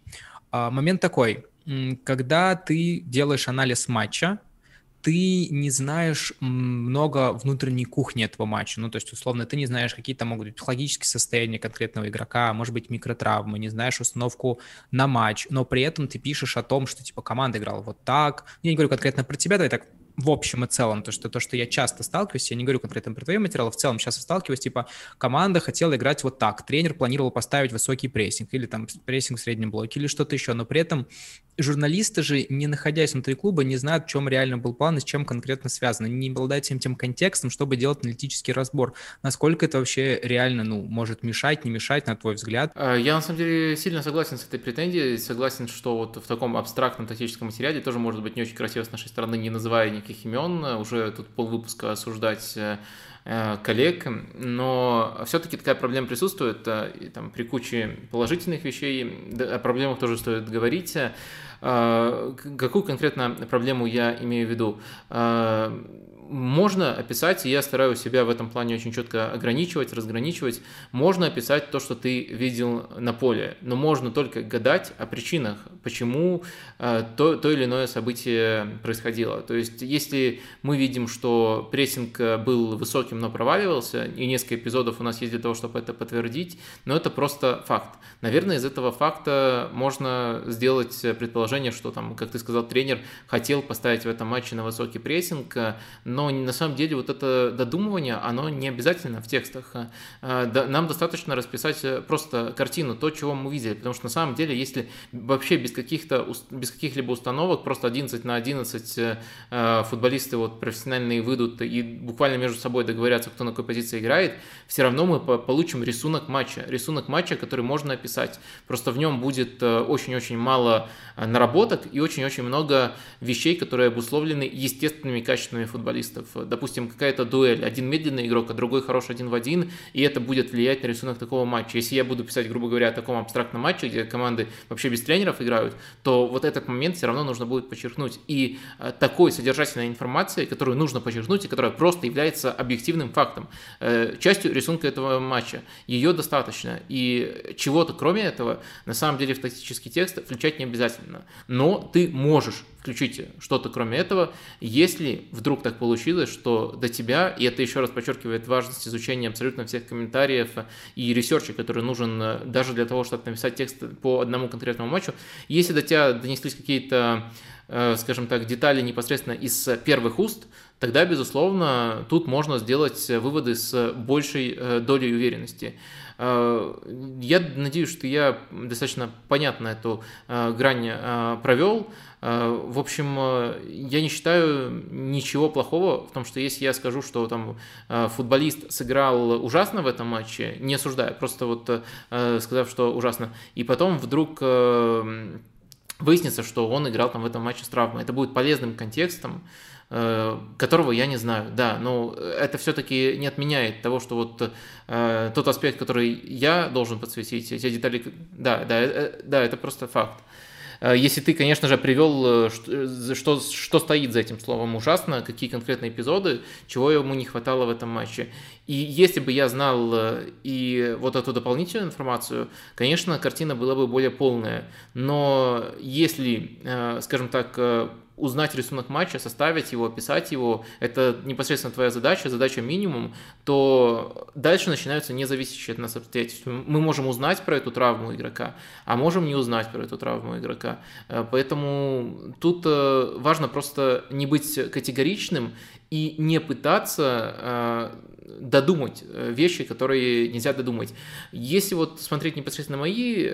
А, момент такой, когда ты делаешь анализ матча, ты не знаешь много внутренней кухни этого матча. Ну, то есть, условно, ты не знаешь, какие там могут быть психологические состояния конкретного игрока, может быть, микротравмы, не знаешь установку на матч, но при этом ты пишешь о том, что, типа, команда играла вот так. Я не говорю конкретно про тебя, давай так в общем и целом, то, что то, что я часто сталкиваюсь, я не говорю конкретно про твои материалы, в целом сейчас сталкиваюсь, типа, команда хотела играть вот так, тренер планировал поставить высокий прессинг, или там прессинг в среднем блоке, или что-то еще, но при этом журналисты же, не находясь внутри клуба, не знают, в чем реально был план и с чем конкретно связано, не обладают всем тем контекстом, чтобы делать аналитический разбор. Насколько это вообще реально, ну, может мешать, не мешать, на твой взгляд? А, я, на самом деле, сильно согласен с этой претензией, согласен, что вот в таком абстрактном тактическом материале тоже может быть не очень красиво с нашей стороны, не называя никаких имен, уже тут полвыпуска осуждать э, коллег, но все-таки такая проблема присутствует, там, при куче положительных вещей, о проблемах тоже стоит говорить. Какую конкретно проблему я имею в виду? Можно описать, и я стараюсь себя в этом плане очень четко ограничивать, разграничивать, можно описать то, что ты видел на поле, но можно только гадать о причинах, почему э, то, то или иное событие происходило. То есть, если мы видим, что прессинг был высоким, но проваливался, и несколько эпизодов у нас есть для того, чтобы это подтвердить, но это просто факт. Наверное, из этого факта можно сделать предположение, что, там, как ты сказал, тренер хотел поставить в этом матче на высокий прессинг, но на самом деле вот это додумывание, оно не обязательно в текстах. А, нам достаточно расписать э, просто картину, то, чего мы видели, потому что на самом деле, если вообще без каких-то, без каких-либо установок, просто 11 на 11 э, э, футболисты вот профессиональные выйдут и буквально между собой договорятся, кто на какой позиции играет, все равно мы получим рисунок матча, рисунок матча, который можно описать. Просто в нем будет очень-очень мало наработок и очень-очень много вещей, которые обусловлены естественными качествами футболистов футболистов. Допустим, какая-то дуэль, один медленный игрок, а другой хороший один в один, и это будет влиять на рисунок такого матча. Если я буду писать, грубо говоря, о таком абстрактном матче, где команды вообще без тренеров играют, то вот этот момент все равно нужно будет подчеркнуть. И э, такой содержательной информации, которую нужно подчеркнуть, и которая просто является объективным фактом, э, частью рисунка этого матча, ее достаточно. И чего-то кроме этого, на самом деле в тактический текст включать не обязательно. Но ты можешь включить что-то кроме этого, если вдруг так получилось, что до тебя, и это еще раз подчеркивает важность изучения абсолютно всех комментариев и ресерча, который нужен э, даже для того, чтобы написать текст по одному конкретному матчу, если до тебя донеслись какие-то э, скажем так, детали непосредственно из первых уст, тогда, безусловно, тут можно сделать выводы с большей э, долей уверенности. Я надеюсь, что я достаточно понятно эту грань провел. Э, в общем, э, я не считаю ничего плохого в том, что если я скажу, что там э, футболист сыграл ужасно в этом матче, не осуждаю, просто вот сказав, что ужасно, и потом вдруг выяснится, что он играл там в этом матче с травмой. Это будет полезным контекстом, которого я не знаю, да, но это все-таки не отменяет того, что вот э, тот аспект, который я должен подсветить, эти детали, да, да, э, да, это просто факт. Э, если ты, конечно же, привел, э, э, что, что стоит за этим словом ужасно, какие конкретные эпизоды, чего ему не хватало в этом матче. И если бы я знал и вот эту дополнительную информацию, конечно, картина была бы более полная. Но если, скажем так, узнать рисунок матча, составить его, описать его, это непосредственно твоя задача, задача минимум, то дальше начинаются независящие от нас обстоятельства. Мы можем узнать про эту травму игрока, а можем не узнать про эту травму игрока. Э, поэтому тут э, важно просто не быть категоричным и не пытаться э, додумать вещи, которые нельзя додумать. Если вот смотреть непосредственно мои,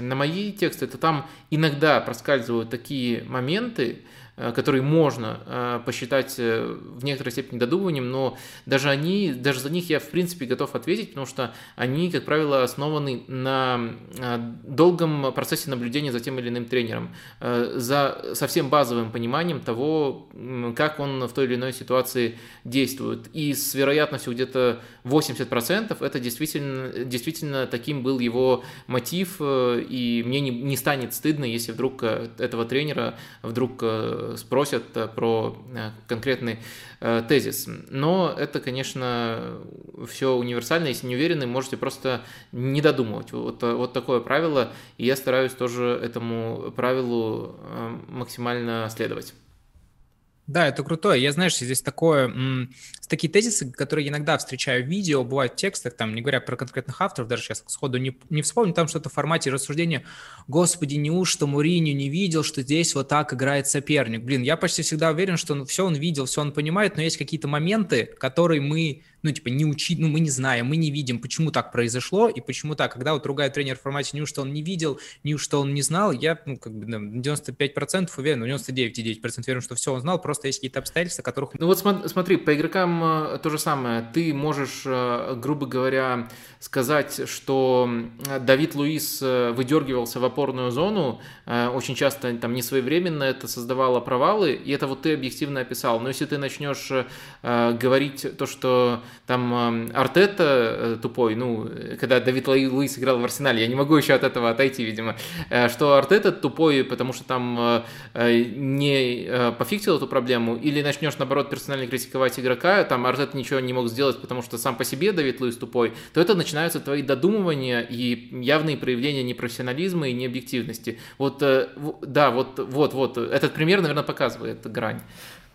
на мои тексты, то там иногда проскальзывают такие моменты, Э, которые можно э, посчитать э, в некоторой степени додумыванием, но даже они, даже за них я в принципе готов ответить, потому что они, как правило, основаны на долгом процессе наблюдения за тем или иным тренером, за совсем базовым пониманием того, как он в той или иной ситуации действует. И с вероятностью где-то 80% это действительно, действительно таким был его мотив, и мне не, не станет стыдно, если вдруг этого тренера вдруг спросят э, про э, конкретный э, тезис. Но это, конечно, все универсально. Если не уверены, можете просто не додумывать. Вот, вот такое правило, и я стараюсь тоже этому правилу максимально следовать. Да, это крутое. Я, знаешь, здесь такое, такие тезисы, которые я иногда встречаю в видео, бывают в текстах, там, не говоря про конкретных авторов, даже сейчас сходу не, не вспомню, там что-то в формате рассуждения, господи, неужто Муриню не видел, что здесь вот так играет соперник? Блин, я почти всегда уверен, что все он видел, все он понимает, но есть какие-то моменты, которые мы ну, типа, не учить, ну, мы не знаем, мы не видим, почему так произошло и почему так. Когда вот ругает тренер в формате неужто он не видел, неужто он не знал, я, ну, как бы, на 95% уверен, ну, 99,9% уверен, что все он знал, просто есть какие-то обстоятельства, которых... Ну, вот смотри, по игрокам э, то же самое. Ты можешь, э, грубо говоря, сказать, что Давид Луис э, выдергивался в опорную зону, очень часто там не своевременно это создавало провалы, и это вот ты объективно описал. Но если ты начнешь говорить то, что там Артета тупой, ну, когда Давид Луис играл в Арсенале, я не могу еще от этого отойти, видимо, что Артета тупой, потому что там не пофиксил эту проблему, или начнешь, наоборот, персонально критиковать игрока, там Артета ничего не мог сделать, потому что сам по себе Давид Луис тупой, то это начинаются твои додумывания и явные проявления непрофессионализма и необъективности. Вот, э, да, вот, вот, вот, этот пример, наверное, показывает грань.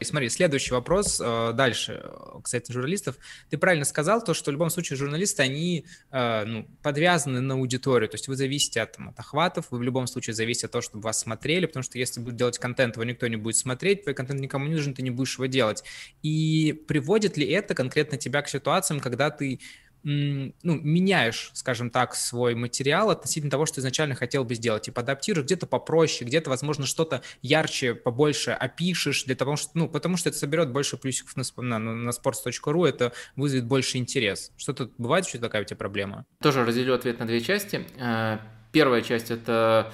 Смотри, следующий вопрос э, дальше, кстати, журналистов. Ты правильно сказал то, что в любом случае журналисты, они э, ну, подвязаны на аудиторию, то есть вы зависите от, там, от охватов, вы в любом случае зависите от того, чтобы вас смотрели, потому что если будет делать контент, его никто не будет смотреть, твой контент никому не нужен, ты не будешь его делать. И приводит ли это конкретно тебя к ситуациям, когда ты ну, меняешь, скажем так, свой материал относительно того, что изначально хотел бы сделать. Типа адаптируешь где-то попроще, где-то, возможно, что-то ярче, побольше опишешь, для того, что, ну, потому что это соберет больше плюсиков на, на, на sports.ru, это вызовет больше интерес. Что-то бывает еще такая у тебя проблема? Тоже разделю ответ на две части. Э, первая часть – это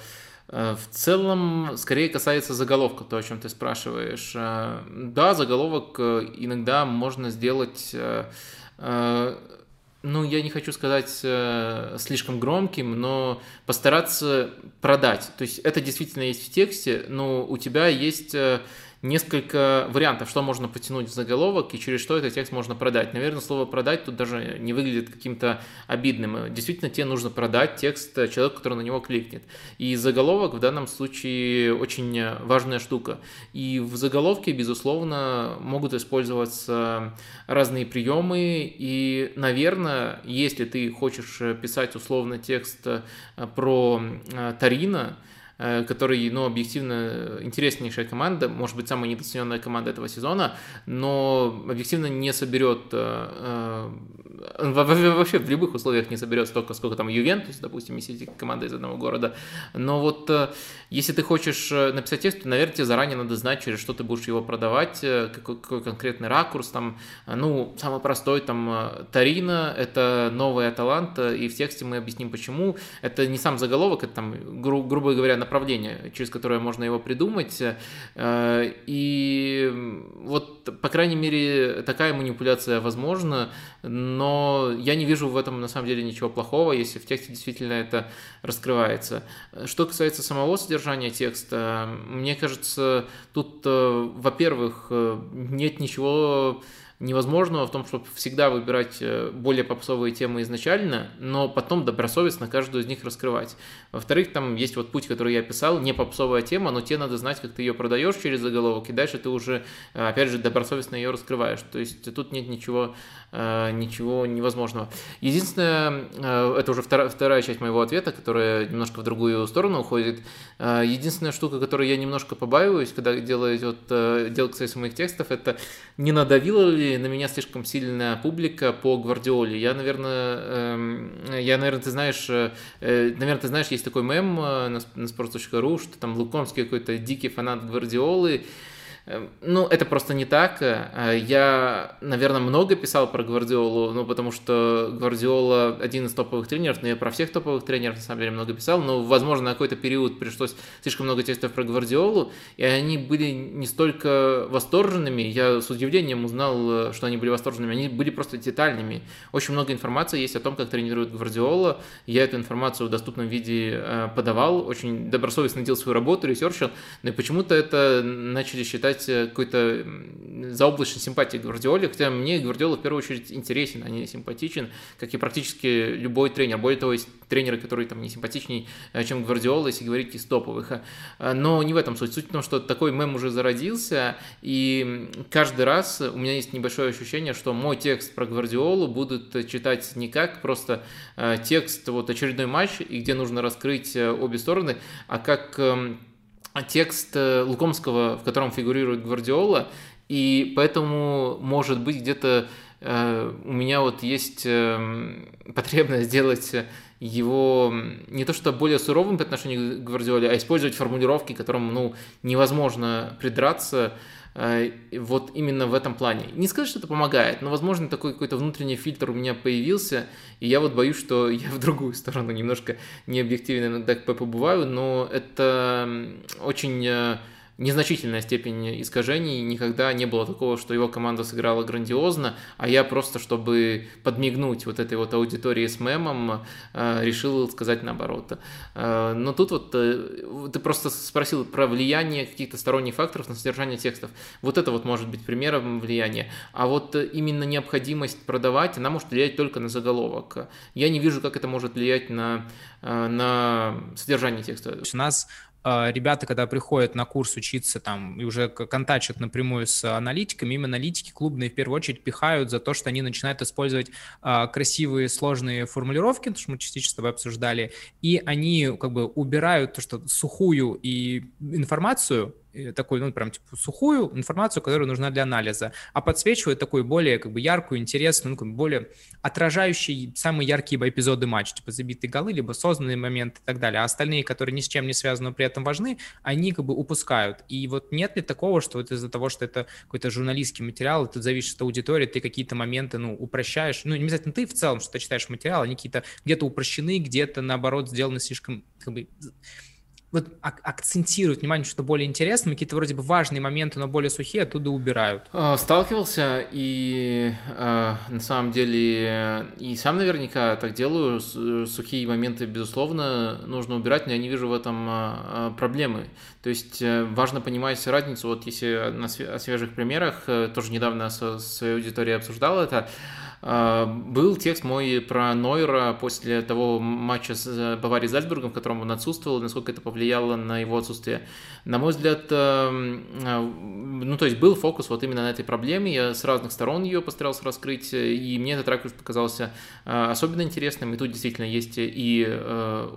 э, в целом, скорее касается заголовка, то, о чем ты спрашиваешь. Э, да, заголовок иногда можно сделать ну, я не хочу сказать э, слишком громким, но постараться продать. То есть это действительно есть в тексте, но у тебя есть э, несколько вариантов, что можно потянуть в заголовок и через что этот текст можно продать. Наверное, слово «продать» тут даже не выглядит каким-то обидным. Действительно, тебе нужно продать текст человеку, который на него кликнет. И заголовок в данном случае очень важная штука. И в заголовке, безусловно, могут использоваться разные приемы. И, наверное, если ты хочешь писать условно текст про Тарина, Э, который, ну, объективно интереснейшая команда, может быть, самая недооцененная команда этого сезона, но объективно не соберет э, э, вообще в любых условиях не соберет столько, сколько там Ювентус, допустим, если эти команды из одного города. Но вот если ты хочешь написать текст, то, наверное, тебе заранее надо знать, через что ты будешь его продавать, какой, какой конкретный ракурс там. Ну, самый простой там Тарина, это новая Аталанта, и в тексте мы объясним, почему. Это не сам заголовок, это там, гру- грубо говоря, направление, через которое можно его придумать. Э, и вот, по крайней мере, такая манипуляция возможна, но я не вижу в этом на самом деле ничего плохого, если в тексте действительно это раскрывается. Что касается самого содержания текста, мне кажется, тут, э, во-первых, э, нет ничего невозможного в том, чтобы всегда выбирать э, более попсовые темы изначально, но потом добросовестно каждую из них раскрывать. Во-вторых, там есть вот путь, который я описал, не попсовая тема, но тебе надо знать, как ты ее продаешь через заголовок, и дальше ты уже, э, опять же, добросовестно ее раскрываешь. То есть тут нет ничего, э, ничего невозможного. Единственное, это уже вторая, часть моего ответа, которая немножко в другую сторону уходит. Единственная штука, которую я немножко побаиваюсь, когда делаю, вот, делаю, кстати, моих текстов, это не надавило ли на меня слишком сильная публика по Гвардиоле. Я, наверное, э, я, наверное, ты знаешь, э, наверное, ты знаешь, есть такой мем э, на, sports.ru, что там Лукомский какой-то дикий фанат Гвардиолы, Эм, ну, это просто не так. Э, я, наверное, много писал про Гвардиолу, ну, потому что Гвардиола один из топовых тренеров, но я про всех топовых тренеров, на самом деле, много писал, но, возможно, на какой-то период пришлось слишком много текстов про Гвардиолу, и они были не столько восторженными, я с удивлением узнал, э, что они были восторженными, они были просто детальными. Очень много информации есть о том, как тренирует Гвардиола, я эту информацию в доступном виде э, подавал, очень добросовестно делал свою работу, ресерчил, но и почему-то это начали считать сказать, э, какой-то заоблачной симпатии Гвардиоле, хотя мне Гвардиола в первую очередь интересен, а не симпатичен, как и практически любой тренер. Более того, есть тренеры, которые там мне симпатичнее, э, чем Гвардиола, если говорить из топовых. А, но не в этом суть. Суть в том, что такой мем уже зародился, и каждый раз у меня есть небольшое ощущение, что мой текст про Гвардиолу будут читать не как просто э, текст, вот очередной матч, и где нужно раскрыть обе стороны, а как эм, текст э, Лукомского, в котором фигурирует Гвардиола, и поэтому, может быть, где-то у меня вот есть эм, потребность сделать его не то что более суровым по отношению к Гвардиоле, а использовать формулировки, которым ну, невозможно придраться, Э, вот именно в этом плане. Не сказать, что это помогает, но, возможно, такой какой-то внутренний фильтр у меня появился, и я вот боюсь, что я в другую сторону немножко необъективно иногда побываю, но это очень э, незначительная степень искажений, никогда не было такого, что его команда сыграла грандиозно, а я просто, чтобы подмигнуть вот этой вот аудитории с мемом, э, решил сказать наоборот. Э, но тут вот э, ты просто спросил про влияние каких-то сторонних факторов на содержание текстов. Вот это вот может быть примером влияния. А вот именно необходимость продавать, она может влиять только на заголовок. Я не вижу, как это может влиять на, на содержание текста. У нас ребята, когда приходят на курс учиться там и уже контачат напрямую с аналитиками, им аналитики клубные в первую очередь пихают за то, что они начинают использовать а, красивые сложные формулировки, потому что мы частично с тобой обсуждали, и они как бы убирают то, что сухую и информацию, такую, ну, прям, типа, сухую информацию, которая нужна для анализа, а подсвечивает такую более, как бы, яркую, интересную, ну, более отражающий самые яркие эпизоды матча, типа, забитые голы, либо созданные моменты и так далее, а остальные, которые ни с чем не связаны, но при этом важны, они, как бы, упускают. И вот нет ли такого, что вот из-за того, что это какой-то журналистский материал, ты зависишь от аудитории, ты какие-то моменты, ну, упрощаешь, ну, не обязательно ты в целом, что ты читаешь материал, они какие-то где-то упрощены, где-то, наоборот, сделаны слишком, как бы, вот акцентируют внимание, что более интересно, какие-то вроде бы важные моменты, но более сухие, оттуда убирают. А, сталкивался, и э, на самом деле и сам наверняка так делаю. Сухие моменты, безусловно, нужно убирать, но я не вижу в этом э, проблемы. То есть э, важно понимать разницу. Вот если на свежих примерах, э, тоже недавно со своей аудиторией обсуждал это, а, был текст мой про Нойера после того матча с э, Баварией Зальцбургом, в котором он отсутствовал, насколько это повлияло на его отсутствие. На мой взгляд, эм, э, ну то есть был фокус вот именно на этой проблеме, я с разных сторон ее постарался раскрыть, и мне этот ракурс показался э, особенно интересным, и тут действительно есть и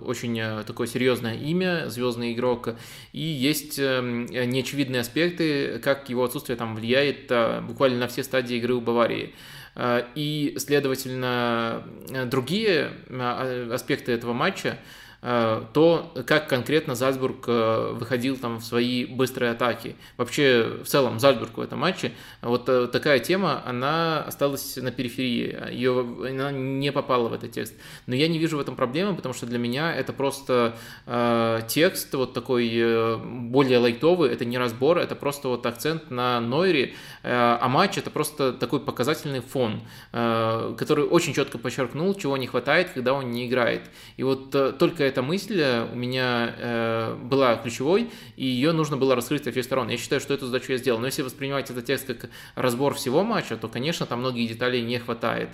очень такое серьезное имя, звездный игрок, и есть эм, неочевидные аспекты, как его отсутствие там влияет буквально на все стадии игры у Баварии. Э, и, следовательно, э, другие э, аспекты этого матча то, как конкретно Зальцбург э, выходил там в свои быстрые атаки. Вообще, в целом, Зальцбург в этом матче, вот э, такая тема, она осталась на периферии, ее, она не попала в этот текст. Но я не вижу в этом проблемы, потому что для меня это просто э, текст вот такой э, более лайтовый, это не разбор, это просто вот акцент на Нойре, э, а матч это просто такой показательный фон, э, который очень четко подчеркнул, чего не хватает, когда он не играет. И вот э, только это эта мысль э, у меня э, была ключевой, и ее нужно было раскрыть со всех сторон. Я считаю, что эту задачу я сделал. Но если воспринимать этот текст как разбор всего матча, то, конечно, там многие детали не хватает.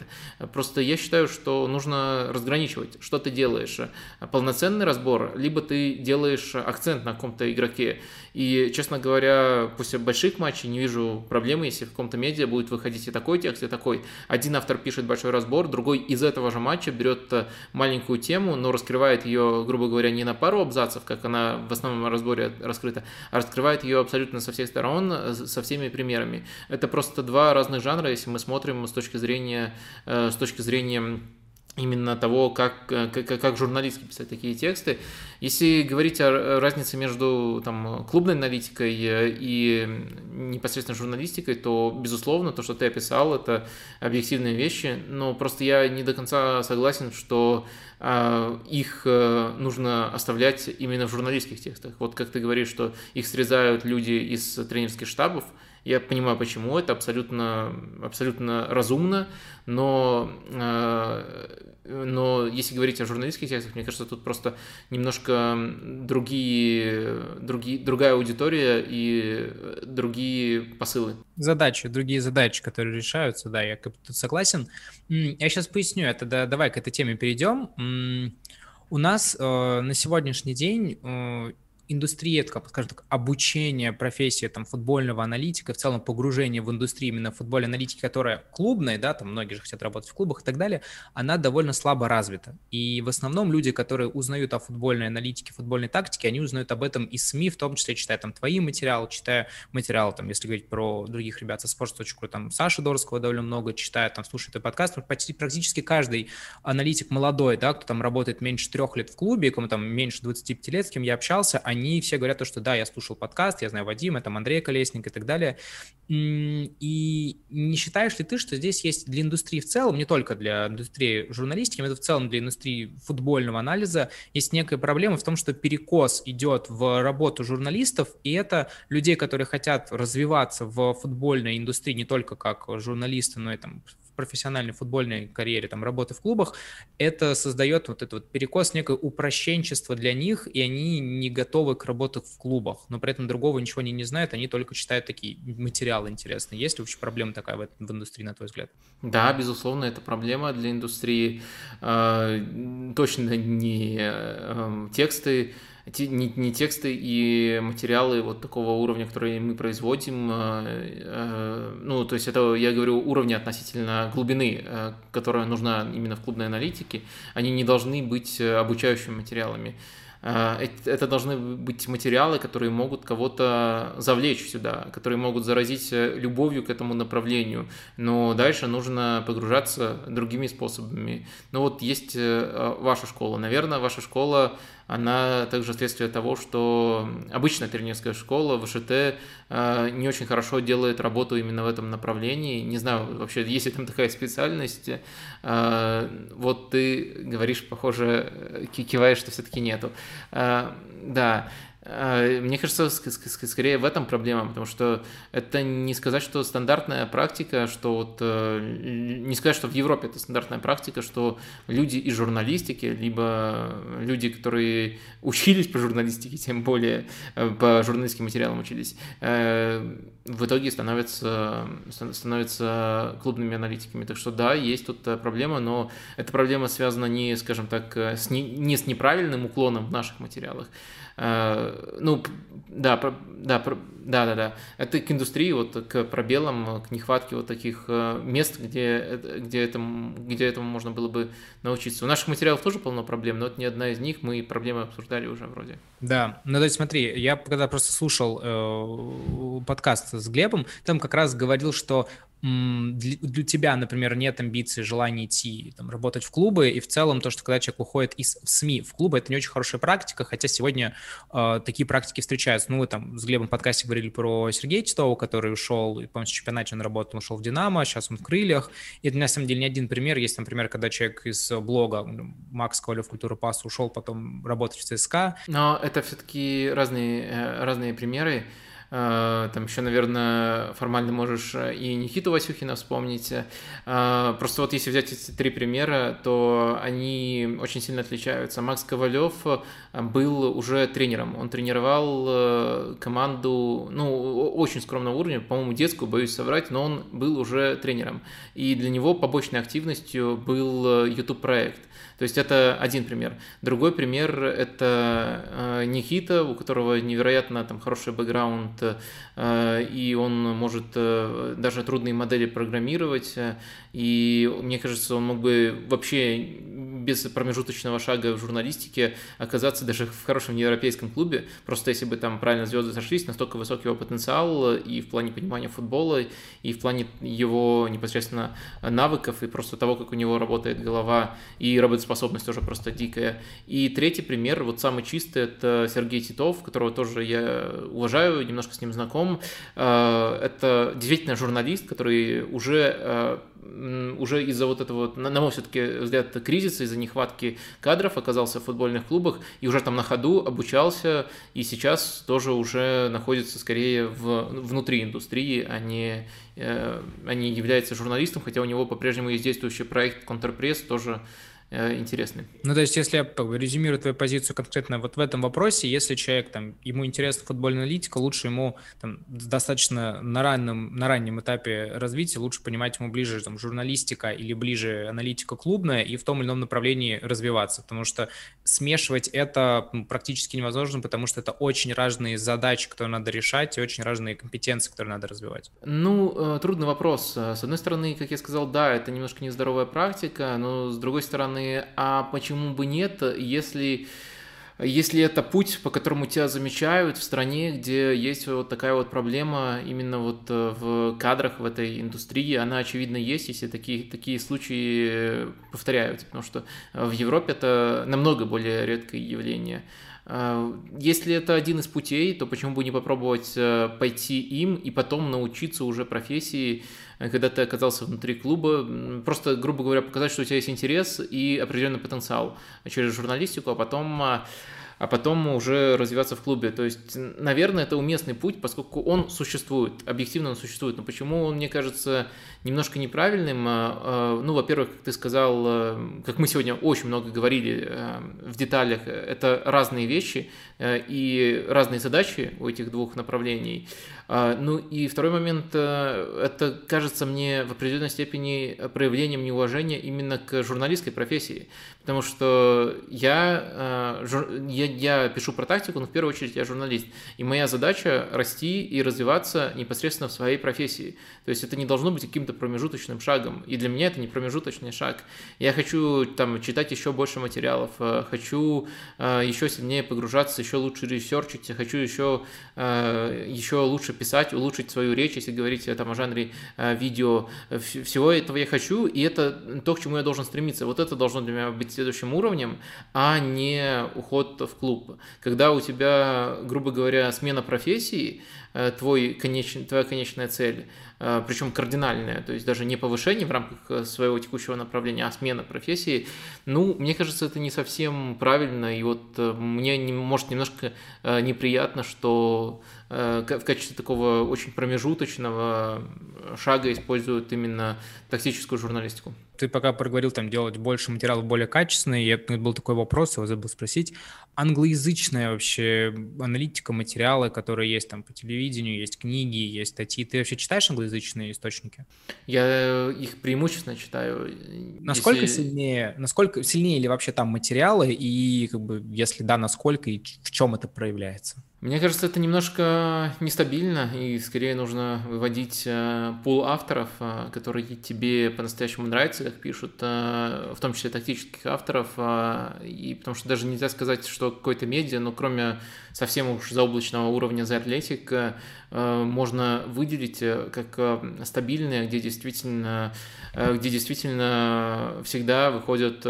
Просто я считаю, что нужно разграничивать, что ты делаешь. Полноценный разбор, либо ты делаешь акцент на каком-то игроке. И, честно говоря, после больших матчей не вижу проблемы, если в каком-то медиа будет выходить и такой текст, и такой. Один автор пишет большой разбор, другой из этого же матча берет э, маленькую тему, но раскрывает ее, грубо говоря, не на пару абзацев, как она в основном разборе раскрыта, а раскрывает ее абсолютно со всех сторон, э, со всеми примерами. Это просто два разных жанра, если мы смотрим с точки зрения, э, с точки зрения именно того, как, как, как журналистски писать такие тексты. Если говорить о разнице между там, клубной аналитикой и непосредственно журналистикой, то, безусловно, то, что ты описал, это объективные вещи, но просто я не до конца согласен, что э, их э, нужно оставлять именно в журналистских текстах. Вот как ты говоришь, что их срезают люди из тренерских штабов, я понимаю, почему это абсолютно, абсолютно разумно, но, э, но если говорить о журналистских текстах, мне кажется, тут просто немножко другие, другие, другая аудитория и другие посылы. Задачи, другие задачи, которые решаются, да, я тут согласен. Я сейчас поясню это, да, давай к этой теме перейдем. У нас э, на сегодняшний день э, индустрия, это, скажем так, обучение профессии там, футбольного аналитика, в целом погружение в индустрию именно футбольной аналитики, которая клубная, да, там многие же хотят работать в клубах и так далее, она довольно слабо развита. И в основном люди, которые узнают о футбольной аналитике, футбольной тактике, они узнают об этом из СМИ, в том числе читая там твои материалы, читая материалы, там, если говорить про других ребят со sports.ru, там Саша Дорского довольно много читаю, там слушаю твой подкаст, почти практически каждый аналитик молодой, да, кто там работает меньше трех лет в клубе, кому там меньше 25 лет, с кем я общался, они все говорят то, что да, я слушал подкаст, я знаю Вадима, там Андрей Колесник и так далее. И не считаешь ли ты, что здесь есть для индустрии в целом, не только для индустрии журналистики, но это в целом для индустрии футбольного анализа, есть некая проблема в том, что перекос идет в работу журналистов, и это людей, которые хотят развиваться в футбольной индустрии не только как журналисты, но и там профессиональной футбольной карьере, там, работы в клубах, это создает вот этот вот перекос, некое упрощенчество для них, и они не готовы к работе в клубах, но при этом другого ничего они не знают, они только читают такие материалы интересные. Есть ли вообще проблема такая в, в индустрии, на твой взгляд? Да, безусловно, это проблема для индустрии. А, точно не эм, тексты, не, не тексты и материалы вот такого уровня, которые мы производим, э, э, ну, то есть это, я говорю, уровня относительно глубины, э, которая нужна именно в клубной аналитике, они не должны быть обучающими материалами. Это должны быть материалы, которые могут кого-то завлечь сюда, которые могут заразить любовью к этому направлению. Но дальше нужно погружаться другими способами. Ну вот есть ваша школа. Наверное, ваша школа она также следствие того, что обычная тренерская школа ВШТ э, не очень хорошо делает работу именно в этом направлении. Не знаю, вообще, есть ли там такая специальность. Э, вот ты говоришь, похоже, киваешь, что все-таки нету. Э, да, мне кажется, скорее в этом проблема, потому что это не сказать, что стандартная практика, что вот э, не сказать, что в Европе это стандартная практика, что люди из журналистики, либо люди, которые учились по журналистике, тем более э, по журналистским материалам учились, э, в итоге становятся, становятся клубными аналитиками. Так что да, есть тут проблема, но эта проблема связана не, скажем так, с не, не с неправильным уклоном в наших материалах, Э, ну, да, да, да, да, да. Это к индустрии, вот к пробелам, к нехватке вот таких э, мест, где, где, этому, где этому можно было бы научиться. У наших материалов тоже полно проблем, но это не одна из них, мы проблемы обсуждали уже вроде. Да, ну то есть смотри, я когда просто слушал э, подкаст с Глебом, там как раз говорил, что для, для тебя, например, нет амбиций, желания идти там, работать в клубы, и в целом то, что когда человек уходит из СМИ в клубы, это не очень хорошая практика, хотя сегодня э, такие практики встречаются. Ну, мы там с Глебом в подкасте говорили про Сергея Титова, который ушел, и, помню, в чемпионате он работал, ушел в «Динамо», сейчас он в «Крыльях». И это, на самом деле, не один пример. Есть, например, когда человек из блога Макс Ковалев «Культура паса» ушел потом работать в ЦСКА. Но это все-таки разные, э, разные примеры. Э, там еще, наверное, формально можешь э, и Никиту Васюхина вспомнить. Э, просто вот если взять эти три примера, то они очень сильно отличаются. Макс Ковалев был уже тренером. Он тренировал команду, ну, очень скромного уровня, по-моему, детскую, боюсь соврать, но он был уже тренером. И для него побочной активностью был YouTube-проект. То есть это один пример. Другой пример – это э, Никита, у которого невероятно там хороший бэкграунд, э, и он может э, даже трудные модели программировать, и мне кажется, он мог бы вообще без промежуточного шага в журналистике оказаться даже в хорошем европейском клубе, просто если бы там правильно звезды сошлись, настолько высокий его потенциал и в плане понимания футбола, и в плане его непосредственно навыков, и просто того, как у него работает голова, и работоспособность способность тоже просто дикая. И третий пример, вот самый чистый, это Сергей Титов, которого тоже я уважаю, немножко с ним знаком. Э, это действительно журналист, который уже э, уже из-за вот этого, на мой все-таки взгляд, кризиса, из-за нехватки кадров оказался в футбольных клубах и уже там на ходу обучался, и сейчас тоже уже находится скорее в, внутри индустрии, а не, э, а не является журналистом, хотя у него по-прежнему есть действующий проект «Контрпресс», тоже интересны. Ну, то есть, если я резюмирую твою позицию конкретно вот в этом вопросе, если человек, там, ему интересна футбольная аналитика, лучше ему там, достаточно на раннем, на раннем этапе развития, лучше понимать ему ближе там, журналистика или ближе аналитика клубная и в том или ином направлении развиваться, потому что смешивать это практически невозможно, потому что это очень разные задачи, которые надо решать, и очень разные компетенции, которые надо развивать. Ну, э, трудный вопрос. С одной стороны, как я сказал, да, это немножко нездоровая практика, но с другой стороны, а почему бы нет, если если это путь, по которому тебя замечают в стране, где есть вот такая вот проблема именно вот э, в кадрах в этой индустрии, она очевидно есть, если такие, такие случаи повторяются, потому что в Европе это намного более редкое явление. А, если это один из путей, то почему бы не попробовать э, пойти им и потом научиться уже профессии, э, когда ты оказался внутри клуба, просто, грубо говоря, показать, что у тебя есть интерес и определенный потенциал через журналистику, а потом а, потом уже развиваться в клубе. То есть, наверное, это уместный путь, поскольку он существует, объективно он существует. Но почему он, мне кажется, немножко неправильным? А, а, ну, во-первых, как ты сказал, э, как мы сегодня очень много говорили э, в деталях, это разные вещи э, и разные задачи у этих двух направлений. А, ну и второй момент, это кажется мне в определенной степени проявлением неуважения именно к журналистской профессии, потому что я, я я пишу про тактику, но в первую очередь я журналист. И моя задача расти и развиваться непосредственно в своей профессии. То есть это не должно быть каким-то промежуточным шагом. И для меня это не промежуточный шаг. Я хочу там читать еще больше материалов, э, хочу э, еще сильнее погружаться, еще лучше ресерчить, хочу еще, э, еще лучше писать, улучшить свою речь, если говорить там о жанре видео. Всего этого я хочу, и это то, к чему я должен стремиться. Вот это должно для меня быть следующим уровнем, а не уход в клуб. Когда у тебя, грубо говоря, смена профессии, э, твой конечный, твоя конечная цель, причем кардинальная, то есть даже не повышение в рамках э, своего текущего направления, а смена профессии, ну, мне кажется, это не совсем правильно, и вот мне, может, немножко неприятно, что в качестве такого очень промежуточного шага используют именно тактическую журналистику ты пока проговорил там делать больше материалов более качественные, я, был такой вопрос, его забыл спросить. Англоязычная вообще аналитика, материалы, которые есть там по телевидению, есть книги, есть статьи. Ты вообще читаешь англоязычные источники? Я их преимущественно читаю. Насколько если... сильнее, насколько сильнее ли вообще там материалы и как бы, если да, насколько и в чем это проявляется? Мне кажется, это немножко нестабильно, и скорее нужно выводить э, пул авторов, э, которые тебе по-настоящему нравятся, как пишут, э, в том числе тактических авторов, и потому что даже нельзя сказать, что какой-то медиа, но кроме совсем уж заоблачного уровня The Athletic, можно выделить как стабильные, где действительно, где действительно всегда выходят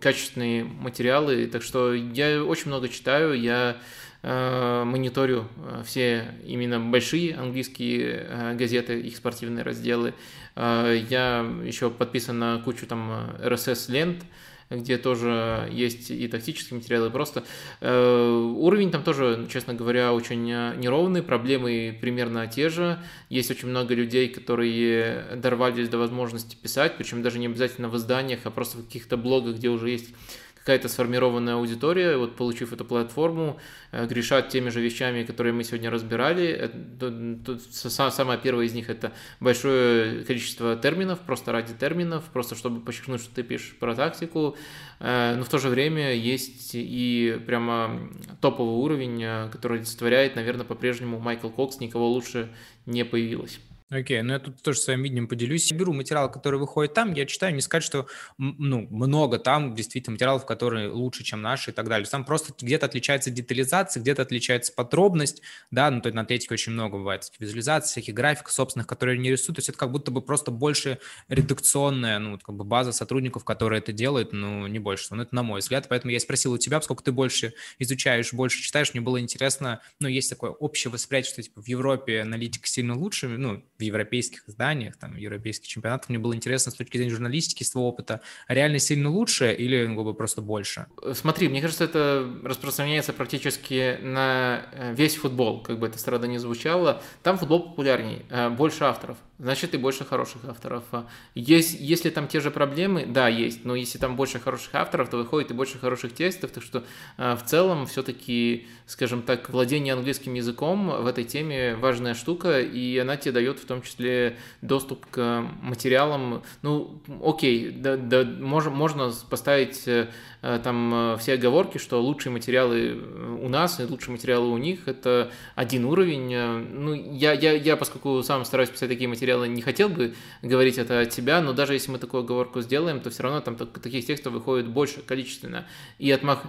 качественные материалы, так что я очень много читаю, я Э, мониторю э, все именно большие английские э, газеты, их спортивные разделы. Я еще подписан на кучу там RSS-лент, где тоже есть и тактические материалы, просто уровень там тоже, честно говоря, очень неровный, проблемы примерно те же, есть очень много людей, которые дорвались до возможности писать, причем даже не обязательно в изданиях, а просто в каких-то блогах, где уже есть какая-то сформированная аудитория, вот получив эту платформу, э, грешат теми же вещами, которые мы сегодня разбирали. Самое первое из них это большое количество терминов, просто ради терминов, просто чтобы подчеркнуть, что ты пишешь про тактику. Э, но в то же время есть и прямо топовый уровень, э, который олицетворяет, наверное, по-прежнему Майкл Кокс, никого лучше не появилось. Окей, okay, ну я тут тоже своим видением поделюсь. Я беру материал, который выходит там, я читаю, не сказать, что ну, много там действительно материалов, которые лучше, чем наши и так далее. Там просто где-то отличается детализация, где-то отличается подробность, да, ну то есть на атлетике очень много бывает визуализаций, всяких графиков собственных, которые не рисуют, то есть это как будто бы просто больше редакционная, ну как бы база сотрудников, которые это делают, ну не больше, ну это на мой взгляд, поэтому я спросил у тебя, сколько ты больше изучаешь, больше читаешь, мне было интересно, ну есть такое общее восприятие, что типа в Европе аналитика сильно лучше, ну в европейских изданиях, там, европейских чемпионатах. Мне было интересно с точки зрения журналистики, с твоего опыта, реально сильно лучше или ну, бы просто больше? Смотри, мне кажется, это распространяется практически на э, весь футбол, как бы это странно не звучало. Там футбол популярней, э, больше авторов. Значит и больше хороших авторов. Есть, если там те же проблемы, да, есть, но если там больше хороших авторов, то выходит и больше хороших текстов, так что в целом все-таки, скажем так, владение английским языком в этой теме важная штука, и она тебе дает в том числе доступ к материалам. Ну, окей, да, да, можно, можно поставить э, там э, все оговорки, что лучшие материалы у нас и лучшие материалы у них – это один уровень. Ну, я, я, я, поскольку сам стараюсь писать такие материалы, не хотел бы говорить это от себя, но даже если мы такую оговорку сделаем, то все равно там таких текстов выходит больше количественно. И отмах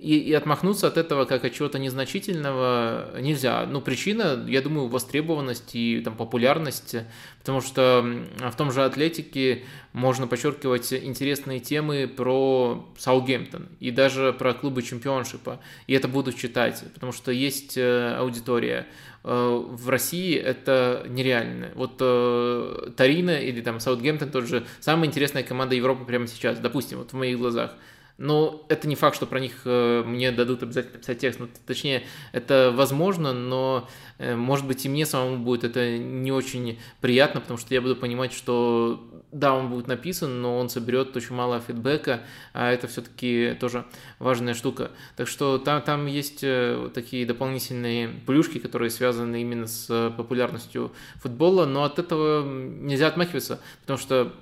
и, и отмахнуться от этого как от чего-то незначительного нельзя. Ну, причина, я думаю, востребованность и там, популярность, потому что в том же атлетике можно подчеркивать интересные темы про Саутгемптон и даже про клубы чемпионшипа, и это будут читать, потому что есть э, аудитория. Э, в России это нереально. Вот э, Тарина или там Саутгемптон тот же самая интересная команда Европы прямо сейчас, допустим, вот в моих глазах – но это не факт, что про них э, мне дадут обязательно писать текст. Ну, точнее, это возможно, но, э, может быть, и мне самому будет это не очень приятно, потому что я буду понимать, что да, он будет написан, но он соберет очень мало фидбэка, а это все-таки тоже важная штука. Так что там, там есть э, такие дополнительные плюшки, которые связаны именно с популярностью футбола, но от этого нельзя отмахиваться, потому что